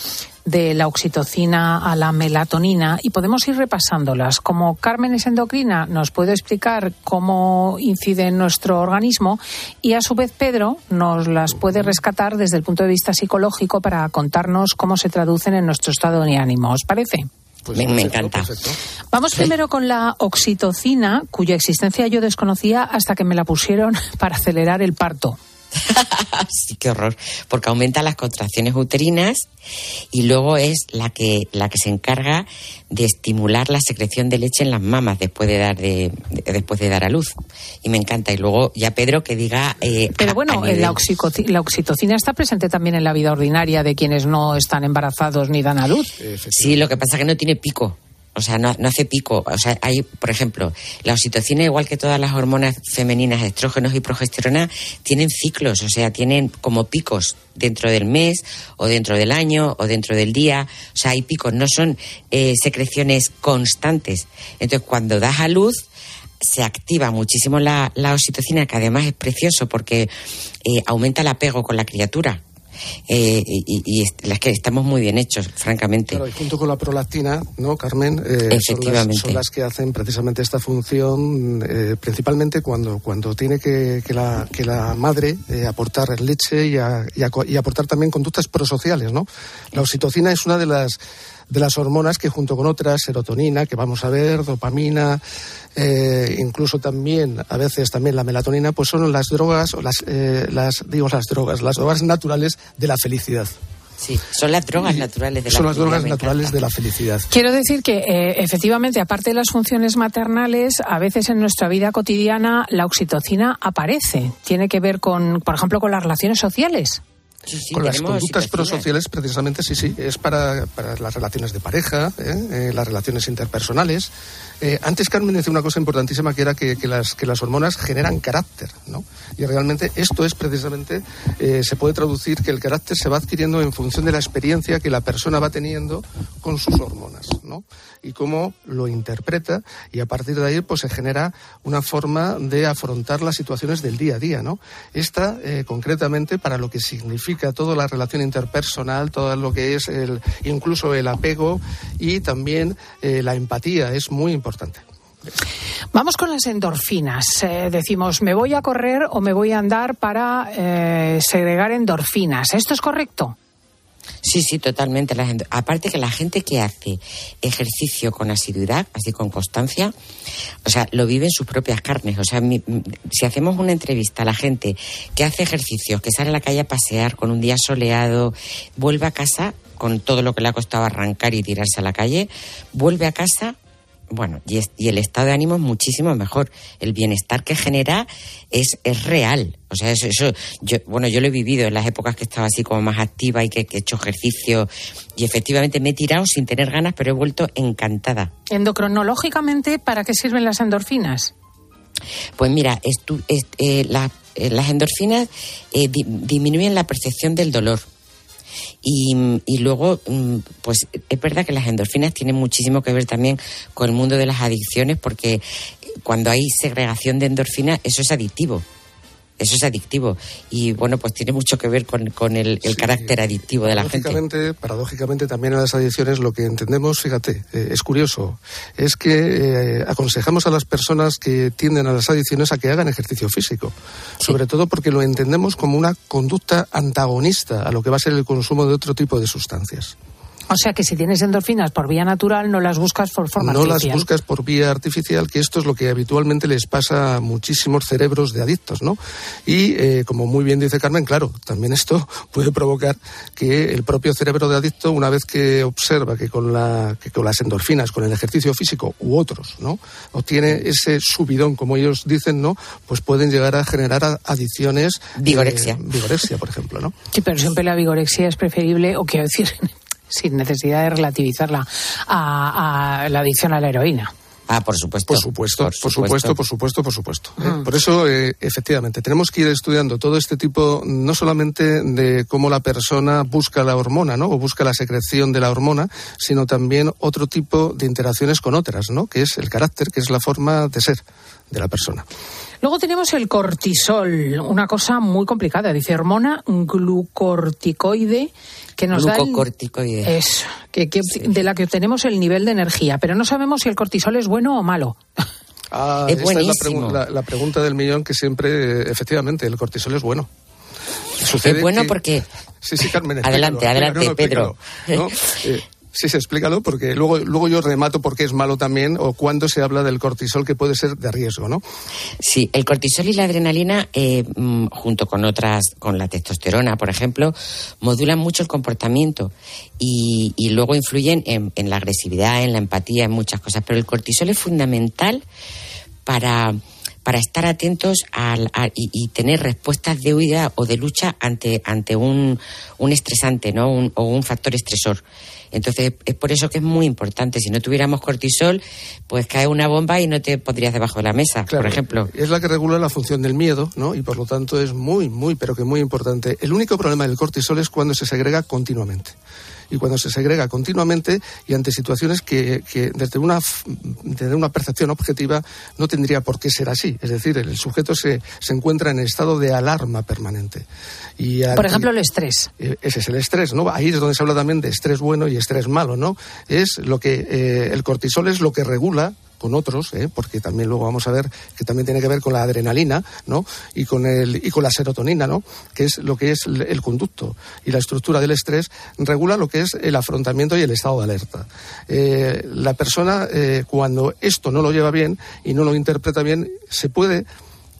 de la oxitocina a la melatonina, y podemos ir repasándolas. Como Carmen es endocrina, nos puede explicar cómo incide en nuestro organismo, y a su vez Pedro nos las puede rescatar desde el punto de vista psicológico para contarnos cómo se traducen en nuestro estado de ánimo. ¿Os parece? me, me encanta. Vamos primero con la oxitocina, cuya existencia yo desconocía hasta que me la pusieron *laughs* para acelerar el parto. *laughs* sí, qué horror. Porque aumenta las contracciones uterinas y luego es la que, la que se encarga de estimular la secreción de leche en las mamas después de dar, de, de- después de dar a luz. Y me encanta. Y luego ya Pedro que diga... eh, Pero bueno, a nivel- la, la oxitocina está presente también en la vida ordinaria de quienes no están embarazados ni dan a luz. Sí, lo que pasa es que no tiene pico. O sea, no, no hace pico. O sea, hay, por ejemplo, la oxitocina, igual que todas las hormonas femeninas, estrógenos y progesterona, tienen ciclos, o sea, tienen como picos dentro del mes, o dentro del año, o dentro del día. O sea, hay picos, no son eh, secreciones constantes. Entonces, cuando das a luz, se activa muchísimo la, la oxitocina, que además es precioso porque eh, aumenta el apego con la criatura. Eh, y, y- y las que estamos muy bien hechos, francamente. Claro, y junto con la prolactina, ¿no, Carmen? Eh, Son las, Efectivamente. son las que hacen precisamente esta función, eh, principalmente cuando, cuando tiene que, que la, que la madre eh, aportar leche y, a- y a- y aportar también conductas prosociales, ¿no? La oxitocina es una de las de las hormonas que junto con otras, serotonina, que vamos a ver, dopamina, eh, incluso también, a veces también la melatonina, pues son las drogas, o las, eh, las, digo las drogas, las drogas naturales de la felicidad. Sí, son las drogas naturales de la Son las drogas naturales de la felicidad. Quiero decir que, eh, efectivamente, aparte de las funciones maternales, a veces en nuestra vida cotidiana la oxitocina aparece. Tiene que ver con, por ejemplo, con las relaciones sociales. Con las conductas prosociales, precisamente, sí, sí, es para, para las relaciones de pareja, ¿eh? Eh, las relaciones interpersonales. Eh, antes Carmen decía una cosa importantísima que era que, que, las, que las hormonas generan carácter, ¿no? Y realmente esto es precisamente, se puede traducir que el carácter se va adquiriendo en función de la experiencia que la persona va teniendo con sus hormonas, ¿no? Y cómo lo interpreta y a partir de ahí pues se genera una forma de afrontar las situaciones del día a día, ¿no? Esta, concretamente, para lo que significa toda la relación interpersonal, todo lo que es el, incluso el apego y también eh, la empatía, es muy importante. Vamos con las endorfinas. Eh, decimos, me voy a correr o me voy a andar para eh, segregar endorfinas. ¿Esto es correcto? Sí, sí, totalmente. aparte que la gente que hace ejercicio con asiduidad, así con constancia, o sea, lo vive en sus propias carnes. O sea, si hacemos una entrevista a la gente que hace ejercicios, que sale a la calle a pasear con un día soleado, vuelve a casa con todo lo que le ha costado arrancar y tirarse a la calle, vuelve a casa bueno, y, y, el estado de ánimo es muchísimo mejor. El bienestar que genera es, es real. O sea, eso, eso, yo, bueno, yo lo he vivido en las épocas que estaba así como más activa y que, que he hecho ejercicio y efectivamente me he tirado sin tener ganas, pero he vuelto encantada. Endocronológicamente, ¿para qué sirven las endorfinas? Pues mira, estu, est, eh, la, eh, las endorfinas eh, di, disminuyen la percepción del dolor y, y, luego, mm, pues es verdad que las endorfinas tienen muchísimo que ver también con el mundo de las adicciones, porque cuando hay segregación de endorfinas, eso es adictivo. Eso es adictivo. Y bueno, pues tiene mucho que ver con, con el, el sí, carácter adictivo de la gente. Paradójicamente, también en las adicciones lo que entendemos, fíjate, eh, es curioso, es que eh, aconsejamos a las personas que tienden a las adicciones a que hagan ejercicio físico. Sí. Sobre todo porque lo entendemos como una conducta antagonista a lo que va a ser el consumo de otro tipo de sustancias. O sea que si tienes endorfinas por vía natural, no las buscas por forma no artificial. No las buscas por vía artificial, que esto es lo que habitualmente les pasa a muchísimos cerebros de adictos, ¿no? Y eh, como muy bien dice Carmen, claro, también esto *laughs* puede provocar que el propio cerebro de adicto, una vez que observa que con, la, que con las endorfinas, con el ejercicio físico u otros, ¿no? Obtiene ese subidón, como ellos dicen, ¿no? Pues pueden llegar a generar adicciones. Vigorexia. Eh, vigorexia, por ejemplo, ¿no? Sí, pero siempre la vigorexia es preferible, o quiero decir, *laughs* sin necesidad de relativizarla, a, a la adicción a la heroína. Ah, por supuesto. Por supuesto, por supuesto, por supuesto, por supuesto. ¿eh? Mm. Por eso, eh, efectivamente, tenemos que ir estudiando todo este tipo, no solamente de cómo la persona busca la hormona, ¿no? O busca la secreción de la hormona, sino también otro tipo de interacciones con otras, ¿no? Que es el carácter, que es la forma de ser de la persona. Luego tenemos el cortisol, una cosa muy complicada. Dice hormona glucorticoide que nos da el, eso, que, que sí. de la que obtenemos el nivel de energía, pero no sabemos si el cortisol es bueno o malo. Ah, es esta es la, pregu la, la, pregunta del millón que siempre, efectivamente, el cortisol es bueno. Sucede es bueno que... porque... Sí, sí, Carmen. *laughs* Adelante, adelante, Pedro. ¿no? *laughs* Eh, Sí, sí, explícalo, porque luego, luego yo remato por qué es malo también o cuando se habla del cortisol que puede ser de riesgo, ¿no? Sí, el cortisol y la adrenalina, eh, junto con otras, con la testosterona, por ejemplo, modulan mucho el comportamiento y, luego influyen en, la agresividad, en la empatía, en muchas cosas. Pero el cortisol es fundamental para para estar atentos al, a, y, y, tener respuestas de huida o de lucha ante, ante un, un estresante ¿no? Un, o un factor estresor. Entonces, es por eso que es muy importante. Si no tuviéramos cortisol, pues cae una bomba y no te pondrías debajo de la mesa, claro, por ejemplo. Es la que regula la función del miedo, ¿no? Y por lo tanto es muy, muy, pero que muy importante. El único problema del cortisol es cuando se segrega continuamente y cuando se segrega continuamente y ante situaciones que, que desde, una, desde una percepción objetiva no tendría por qué ser así. Es decir, el sujeto se, se encuentra en estado de alarma permanente. Y aquí, por ejemplo, el estrés. Ese es el estrés, ¿no? Ahí es donde se habla también de estrés bueno y estrés malo, ¿no? Es lo que eh, el cortisol es lo que regula con otros, ¿eh? porque también luego vamos a ver que también tiene que ver con la adrenalina, ¿no? Y con el y con la serotonina, ¿no? Que es lo que es el conducto y la estructura del estrés regula lo que es el afrontamiento y el estado de alerta. Eh, la persona eh, cuando esto no lo lleva bien y no lo interpreta bien se puede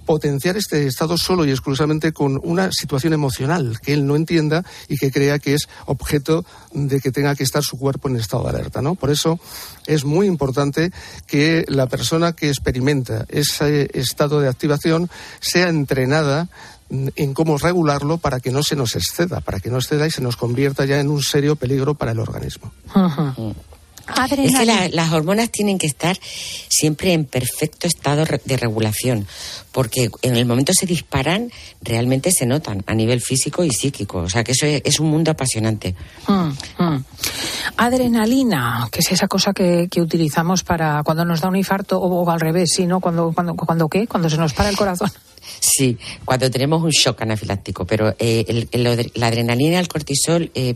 potenciar este estado solo y exclusivamente con una situación emocional que él no entienda y que crea que es objeto de que tenga que estar su cuerpo en estado de alerta, ¿no? Por eso es muy importante que la persona que experimenta ese estado de activación sea entrenada en cómo regularlo para que no se nos exceda, para que no exceda y se nos convierta ya en un serio peligro para el organismo. Es que las hormonas tienen que estar siempre en perfecto estado de regulación, porque en el momento se disparan, realmente se notan a nivel físico y psíquico. O sea que eso es, un mundo apasionante. Mm, mm. Adrenalina, que es esa cosa que, utilizamos para cuando nos da un infarto o, al revés, ¿sí? ¿no? Cuando, cuando, cuando qué? Cuando se nos para el corazón. Sí, cuando tenemos un shock anafiláctico, pero eh, la adrenalina y el cortisol eh,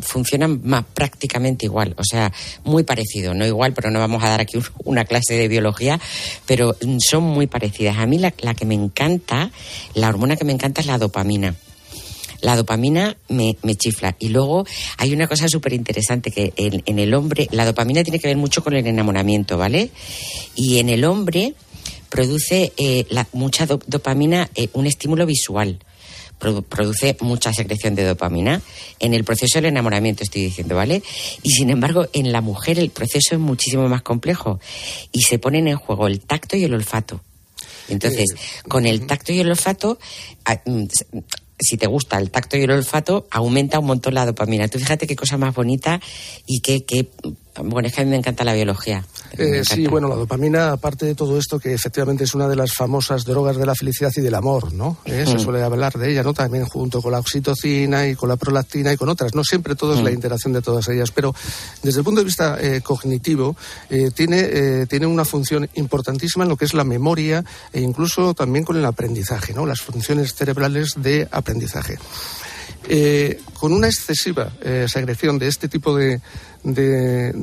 funcionan más prácticamente igual, o sea, muy parecido, no igual, pero no vamos a dar aquí una clase de biología, pero son muy parecidas. A mí la, que me encanta, la hormona que me encanta es la dopamina la dopamina me, chifla. Y luego hay una cosa súper interesante que en, en, el hombre, la dopamina tiene que ver mucho con el enamoramiento, ¿vale? Y en el hombre produce eh, mucha dopamina eh, un estímulo visual. produce mucha secreción de dopamina en el proceso del enamoramiento, estoy diciendo, ¿vale? Y sin embargo, en la mujer el proceso es muchísimo más complejo y se ponen en juego el tacto y el olfato. Entonces, con el tacto y el olfato, mm, si te gusta el tacto y el olfato, aumenta un montón la dopamina. Tú fíjate qué cosa más bonita y qué, qué bueno, es que a mí me encanta la biología. Eh, sí, bueno, la dopamina, aparte de todo esto, que efectivamente es una de las famosas drogas de la felicidad y del amor, ¿no? Eh, se suele hablar de ella, ¿no? También junto con la oxitocina y con la prolactina y con otras. No siempre todo es la interacción de todas ellas, pero desde el punto de vista eh, cognitivo, tiene, tiene una función importantísima en lo que es la memoria e incluso también con el aprendizaje, ¿no? Las funciones cerebrales de aprendizaje. Con una excesiva secreción de este tipo de,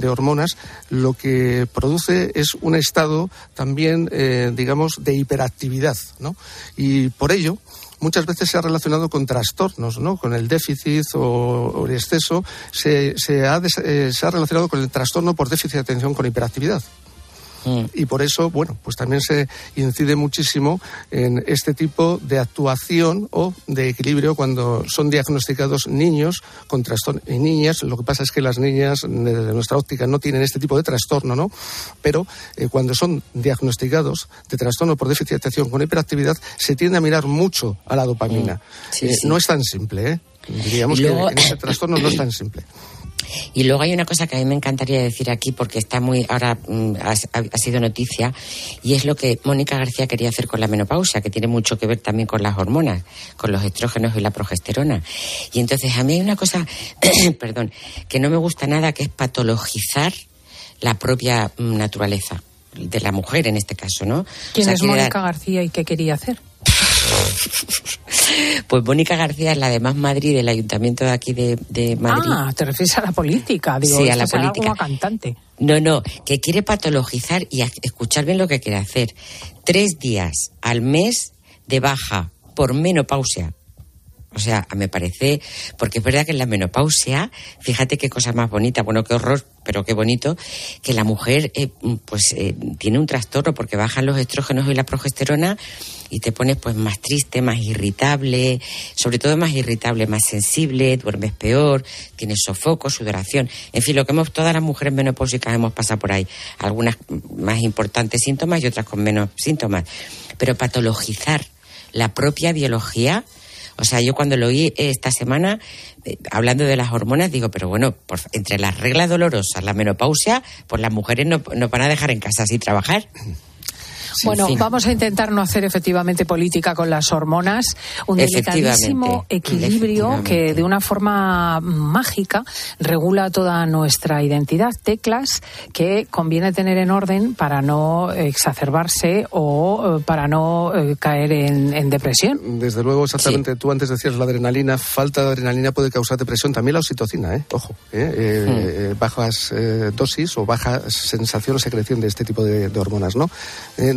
hormonas, lo que produce es un estado también, eh, digamos, de hiperactividad, ¿no? Y por ello, muchas veces se ha relacionado con trastornos, ¿no? Con el déficit o, el exceso, se, eh, se ha relacionado con el trastorno por déficit de atención con hiperactividad. Mm. Y por eso, bueno, pues también se incide muchísimo en este tipo de actuación o de equilibrio cuando son diagnosticados niños con trastorno y niñas. Lo que pasa es que las niñas, desde nuestra óptica, no tienen este tipo de trastorno, ¿no? Pero eh, cuando son diagnosticados de trastorno por déficit de atención con hiperactividad, se tiende a mirar mucho a la dopamina. Mm. Eh, no es tan simple, ¿eh? Diríamos que en ese trastorno no es tan simple. Y luego hay una cosa que a mí me encantaría decir aquí, porque está muy, ahora mm, ha, sido noticia, y es lo que Mónica García quería hacer con la menopausia, que tiene mucho que ver también con las hormonas, con los estrógenos y la progesterona. Y entonces a mí hay una cosa, *coughs* perdón, que no me gusta nada, que es patologizar la propia mm, naturaleza de la mujer en este caso, ¿no? ¿Quién es Mónica García y qué quería hacer? *laughs* *laughs* Pues Mónica García es la de Más Madrid del Ayuntamiento de aquí de, Madrid. Ah, te refieres a la política, digo, sí, a la política. Como cantante. No, no, que quiere patologizar y escuchar bien lo que quiere hacer. Tres días al mes de baja por menopausia. O sea, me parece, porque es verdad que en la menopausia, fíjate qué cosa más bonita, bueno, qué horror, pero qué bonito, que la mujer eh, pues eh, tiene un trastorno porque bajan los estrógenos y la progesterona y te pones pues más triste, más irritable, sobre todo más irritable, más sensible, duermes peor, tienes sofoco, sudoración, en fin, lo que hemos todas las mujeres menopáusicas hemos pasado por ahí, algunas más importantes síntomas y otras con menos síntomas, pero patologizar la propia biología o sea, yo cuando lo oí esta semana, eh, hablando de las hormonas, digo, pero bueno, entre las reglas dolorosas, la menopausia, pues las mujeres no, no van a dejar en casa así trabajar. Bueno, vamos a intentar no hacer efectivamente política con las hormonas. Un delicadísimo equilibrio que de una forma mágica regula toda nuestra identidad. Teclas que conviene tener en orden para no exacerbarse o eh, para no eh, caer en, depresión. Desde luego, exactamente. Tú antes decías la adrenalina. Falta de adrenalina puede causar depresión. También la oxitocina, ¿eh? Ojo. ¿eh? Hmm. bajas dosis o baja sensación o secreción de este tipo de, de hormonas, ¿no?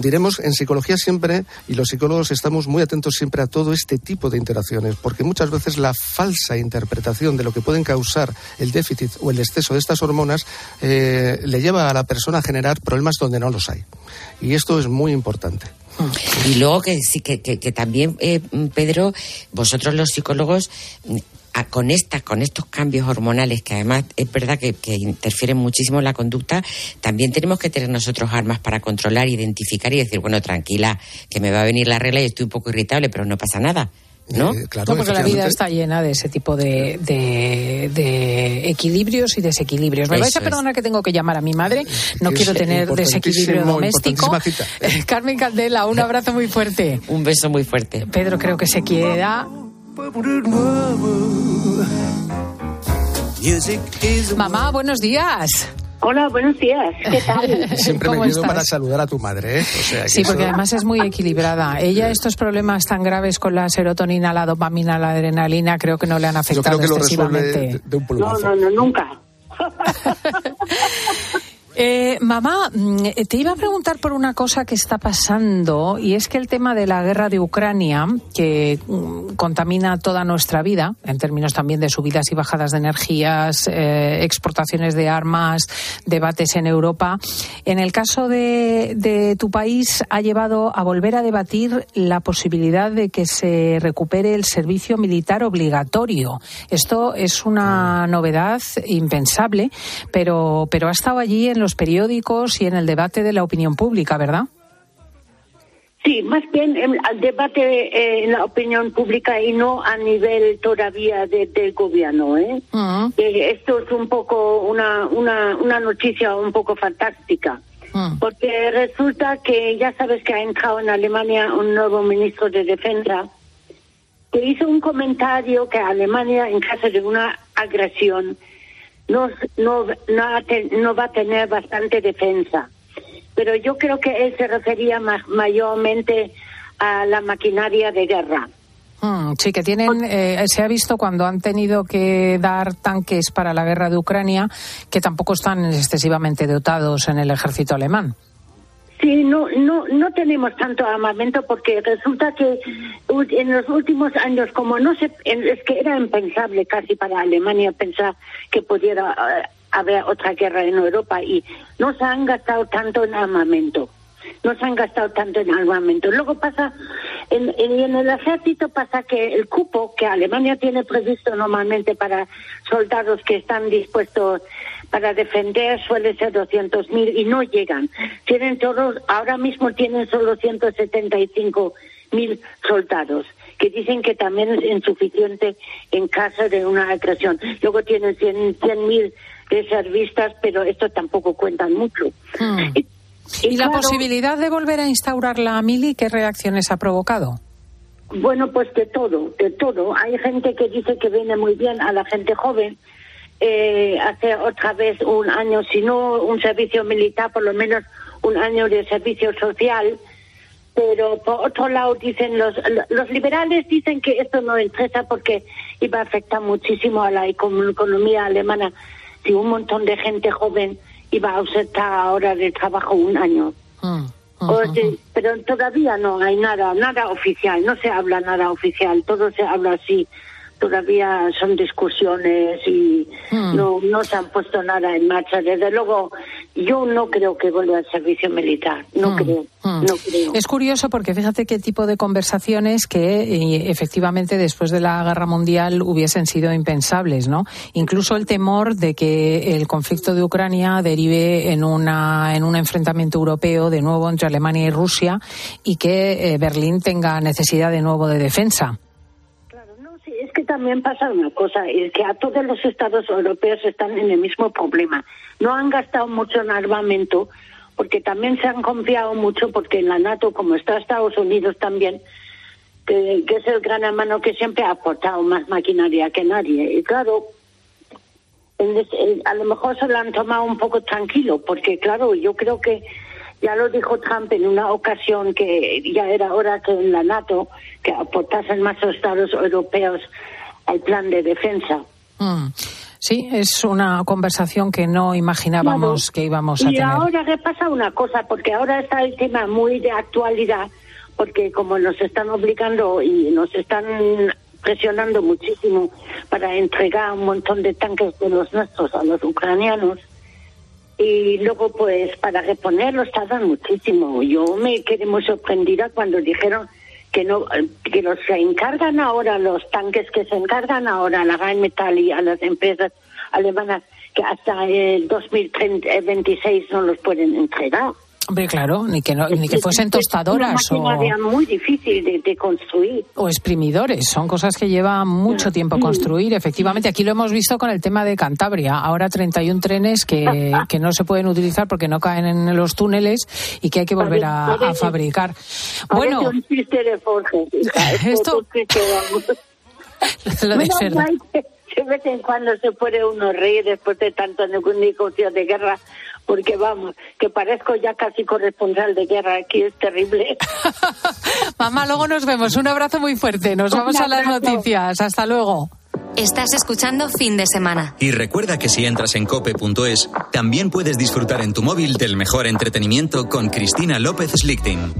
Diremos, en psicología siempre, y los psicólogos estamos muy atentos siempre a todo este tipo de interacciones, porque muchas veces la falsa interpretación de lo que pueden causar el déficit o el exceso de estas hormonas eh, le lleva a la persona a generar problemas donde no los hay. Y esto es muy importante. Y luego que sí que, también eh, Pedro, vosotros los psicólogos con esta, con estos cambios hormonales que además es verdad que, interfieren muchísimo en la conducta, también tenemos que tener nosotros armas para controlar, identificar y decir, bueno, tranquila, que me va a venir la regla y estoy un poco irritable, pero no pasa nada. ¿No? Eh, claro, porque la vida está llena de ese tipo de, equilibrios y desequilibrios. Me vais a perdonar que tengo que llamar a mi madre. No quiero tener desequilibrio doméstico. *laughs* Carmen Candela, un abrazo muy fuerte. Un beso muy fuerte. Pedro creo que se queda Mamá, buenos días. Hola, buenos días. ¿Qué tal? *laughs* Siempre me quedo para saludar a tu madre. ¿eh? sí, porque además es muy equilibrada. Ella estos problemas tan graves con la serotonina, la dopamina, la adrenalina, creo que no le han afectado Yo creo que Lo de un no, no, no, nunca. *laughs* *laughs* Eh, mamá, mm, te iba a preguntar por una cosa que está pasando y es que el tema de la guerra de Ucrania, que mm, contamina toda nuestra vida, en términos también de subidas y bajadas de energías, eh, exportaciones de armas, debates en Europa, en el caso de, de tu país ha llevado a volver a debatir la posibilidad de que se recupere el servicio militar obligatorio. Esto es una novedad impensable, pero, pero ha estado allí en los periódicos y en el debate de la opinión pública, ¿verdad? Sí, más bien el debate eh, en la opinión pública y no a nivel todavía del gobierno. ¿eh? Mm. esto es un poco una, una, una noticia un poco fantástica. Mm. Porque resulta que ya sabes que ha entrado en Alemania un nuevo ministro de Defensa que hizo un comentario que Alemania, en caso de una agresión, no, no, no, va a tener bastante defensa. Pero yo creo que él se refería mayormente a la maquinaria de guerra. Hmm, sí, que tienen, eh, se ha visto cuando han tenido que dar tanques para la guerra de Ucrania, que tampoco están excesivamente dotados en el ejército alemán. Sí, no, no, no tenemos tanto armamento porque resulta que en los últimos años, como no se, es que era impensable casi para Alemania pensar que pudiera eh, haber otra guerra en Europa y no se han gastado tanto en armamento. No se han gastado tanto en armamento. Luego pasa, en, en el ejército pasa que el cupo que Alemania tiene previsto normalmente para soldados que están dispuestos para defender suele ser 200.000 y no llegan. Tienen todos, ahora mismo tienen solo 175.000 soldados, que dicen que también es insuficiente en caso de una agresión. Luego tienen 100.000 reservistas, pero esto tampoco cuentan mucho. Hmm. Y, la posibilidad de volver a instaurar la mili, qué reacciones ha provocado? Bueno, pues de todo, de todo. Hay gente que dice que viene muy bien a la gente joven, eh, hacer otra vez un año, si no un servicio militar, por lo menos un año de servicio social. Pero por otro lado dicen los, los liberales dicen que esto no interesa porque iba a afectar muchísimo a la economía alemana si un montón de gente joven iba a ausentar ahora de trabajo un año. Mm, mm, mm, pero todavía no hay nada, nada oficial, no se habla nada oficial, todo se habla así todavía son discusiones y hmm. no, no se han puesto nada en marcha. Desde luego, yo no creo que vuelva al servicio militar, no, hmm. creo, hmm. no creo. Es curioso porque fíjate qué tipo de conversaciones que eh, efectivamente después de la guerra mundial hubiesen sido impensables, ¿no? Incluso el temor de que el conflicto de Ucrania derive en, una, en un enfrentamiento europeo de nuevo entre Alemania y Rusia y que eh, Berlín tenga necesidad de nuevo de defensa que también pasa una cosa, es que a todos los estados europeos están en el mismo problema. No han gastado mucho en armamento porque también se han confiado mucho, porque en la NATO, como está Estados Unidos también, que, es el gran hermano que siempre ha aportado más maquinaria que nadie. Y claro, a lo mejor se lo han tomado un poco tranquilo, porque claro, yo creo que ya lo dijo Trump en una ocasión que ya era hora que en la NATO que aportasen más estados europeos al plan de defensa. Mm. Sí, es una conversación que no imaginábamos que íbamos a tener. Y ahora qué pasa una cosa, porque ahora está el tema muy de actualidad, porque como nos están obligando y nos están presionando muchísimo para entregar un montón de tanques de los nuestros a los ucranianos, y luego pues para reponerlos tardan muchísimo. Yo me quedé muy sorprendida cuando dijeron que no que los se encargan ahora los tanques que se encargan ahora a la Rheinmetall y a las empresas alemanas que hasta el 2026 no los pueden entregar. Hombre, claro, ni que, ni que fuesen tostadoras o... muy difícil de, construir. O exprimidores, son cosas que llevan mucho tiempo construir. Efectivamente, aquí lo hemos visto con el tema de Cantabria. Ahora 31 trenes que, *laughs* que no se pueden utilizar porque no caen en los túneles y que hay que volver a, fabricar. Bueno... *laughs* Esto... *laughs* Lo de de vez en cuando se puede uno reír después de tanto negocio de guerra, porque vamos, que parezco ya casi corresponsal de guerra, aquí es terrible. *laughs* Mamá, luego nos vemos, un abrazo muy fuerte, nos vamos a las noticias, hasta luego. Estás escuchando fin de semana. Y recuerda que si entras en cope.es, también puedes disfrutar en tu móvil del mejor entretenimiento con Cristina López Slichting.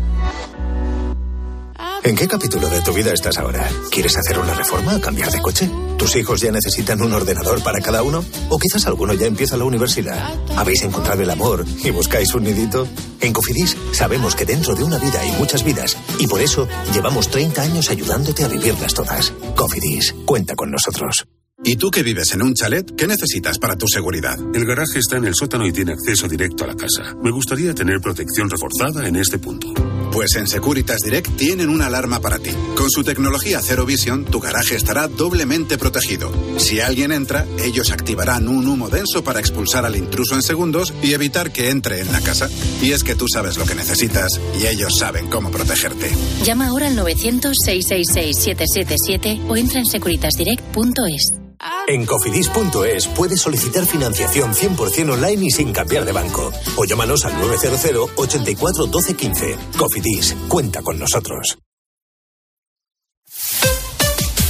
¿En qué capítulo de tu vida estás ahora? ¿Quieres hacer una reforma o cambiar de coche? ¿Tus hijos ya necesitan un ordenador para cada uno? ¿O quizás alguno ya empieza la universidad? ¿Habéis encontrado el amor y buscáis un nidito? En Cofidis sabemos que dentro de una vida hay muchas vidas y por eso llevamos 30 años ayudándote a vivirlas todas. Cofidis, cuenta con nosotros. ¿Y tú que vives en un chalet? ¿Qué necesitas para tu seguridad? El garaje está en el sótano y tiene acceso directo a la casa. Me gustaría tener protección reforzada en este punto. Pues en Securitas Direct tienen una alarma para ti. Con su tecnología Zero Vision, tu garaje estará doblemente protegido. Si alguien entra, ellos activarán un humo denso para expulsar al intruso en segundos y evitar que entre en la casa. Y es que tú sabes lo que necesitas y ellos saben cómo protegerte. Llama ahora al 900-666-777 o entra en securitasdirect.es. En cofidis.es puedes solicitar financiación 100% online y sin cambiar de banco. O llámanos al 900 84 12 15. Cofidis, cuenta con nosotros.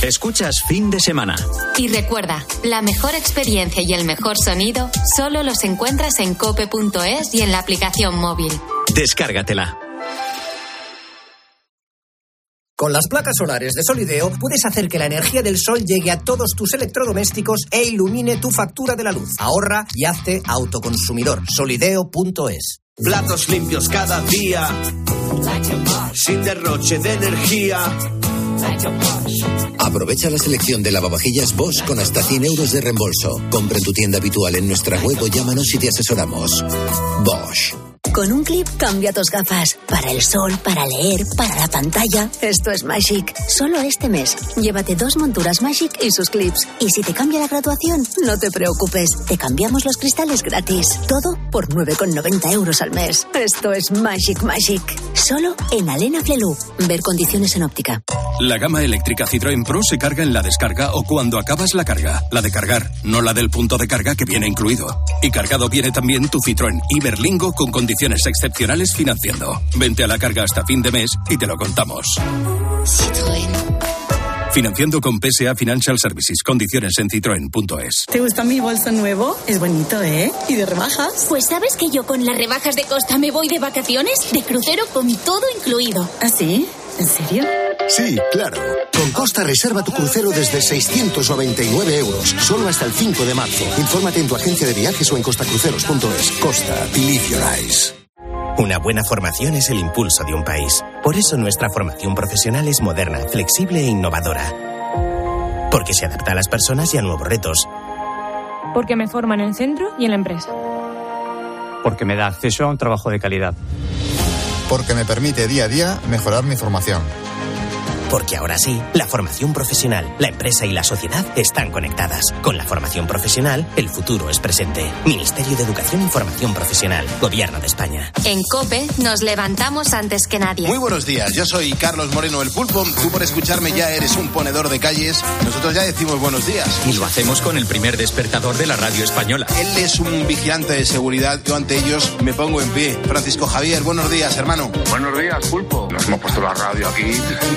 Escuchas fin de semana. Y recuerda, la mejor experiencia y el mejor sonido solo los encuentras en cope.es y en la aplicación móvil. Descárgatela. Con las placas solares de Solideo puedes hacer que la energía del sol llegue a todos tus electrodomésticos e ilumine tu factura de la luz. Ahorra y hazte autoconsumidor. Solideo.es. Platos limpios cada día. Sin derroche de energía. Aprovecha la selección de lavavajillas Bosch con hasta 100 euros de reembolso. Compra en tu tienda habitual en nuestra web o llámanos y te asesoramos. Bosch. Con un clip cambia tus gafas. Para el sol, para leer, para la pantalla. Esto es Magic. Solo este mes. Llévate dos monturas Magic y sus clips. Y si te cambia la graduación, no te preocupes. Te cambiamos los cristales gratis. Todo por 9,90 euros al mes. Esto es Magic Magic. Solo en Alena Flelu. Ver condiciones en óptica. La gama eléctrica Citroën Pro se carga en la descarga o cuando acabas la carga. La de cargar, no la del punto de carga que viene incluido. Y cargado viene también tu Citroën Iberlingo con condiciones condiciones excepcionales financiando. Vente a la carga hasta fin de mes y te lo contamos. Financiando con PSA Financial Services. Condiciones en citroen.es. ¿Te gusta mi bolso nuevo? Es bonito, ¿eh? ¿Y de rebajas? Pues sabes que yo con las rebajas de Costa me voy de vacaciones, de crucero con todo incluido. ¿Ah, sí? ¿En serio? Sí, claro. Con Costa reserva tu crucero desde 699 euros, solo hasta el 5 de marzo. Infórmate en tu agencia de viajes o en costacruceros.es. Costa, believe your eyes. Una buena formación es el impulso de un país. Por eso nuestra formación profesional es moderna, flexible e innovadora. Porque se adapta a las personas y a nuevos retos. Porque me forma en el centro y en la empresa. Porque me da acceso a un trabajo de calidad. Porque me permite día a día mejorar mi formación Porque ahora sí, la formación profesional, la empresa y la sociedad están conectadas. Con la formación profesional, el futuro es presente. Ministerio de Educación y Formación Profesional, Gobierno de España. En COPE nos levantamos antes que nadie. Muy buenos días, yo soy Carlos Moreno el Pulpo. Tú por escucharme ya eres un ponedor de calles. Nosotros ya decimos buenos días. Y lo hacemos con el primer despertador de la radio española. Él es un vigilante de seguridad. Yo ante ellos me pongo en pie. Francisco Javier, buenos días, hermano. Buenos días, Pulpo. Nos hemos puesto la radio aquí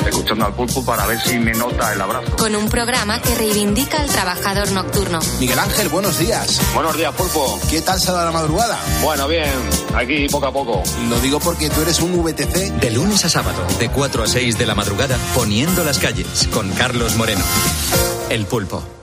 escuchando al Pulpo para ver si me nota el abrazo. Con un programa que reivindica al trabajador nocturno. Miguel Ángel, buenos días. Buenos días, Pulpo. ¿Qué tal se la madrugada? Bueno, bien. Aquí poco a poco. Lo digo porque tú eres un VTC. De lunes a sábado, de 4 a 6 de la madrugada, poniendo las calles, con Carlos Moreno. El Pulpo.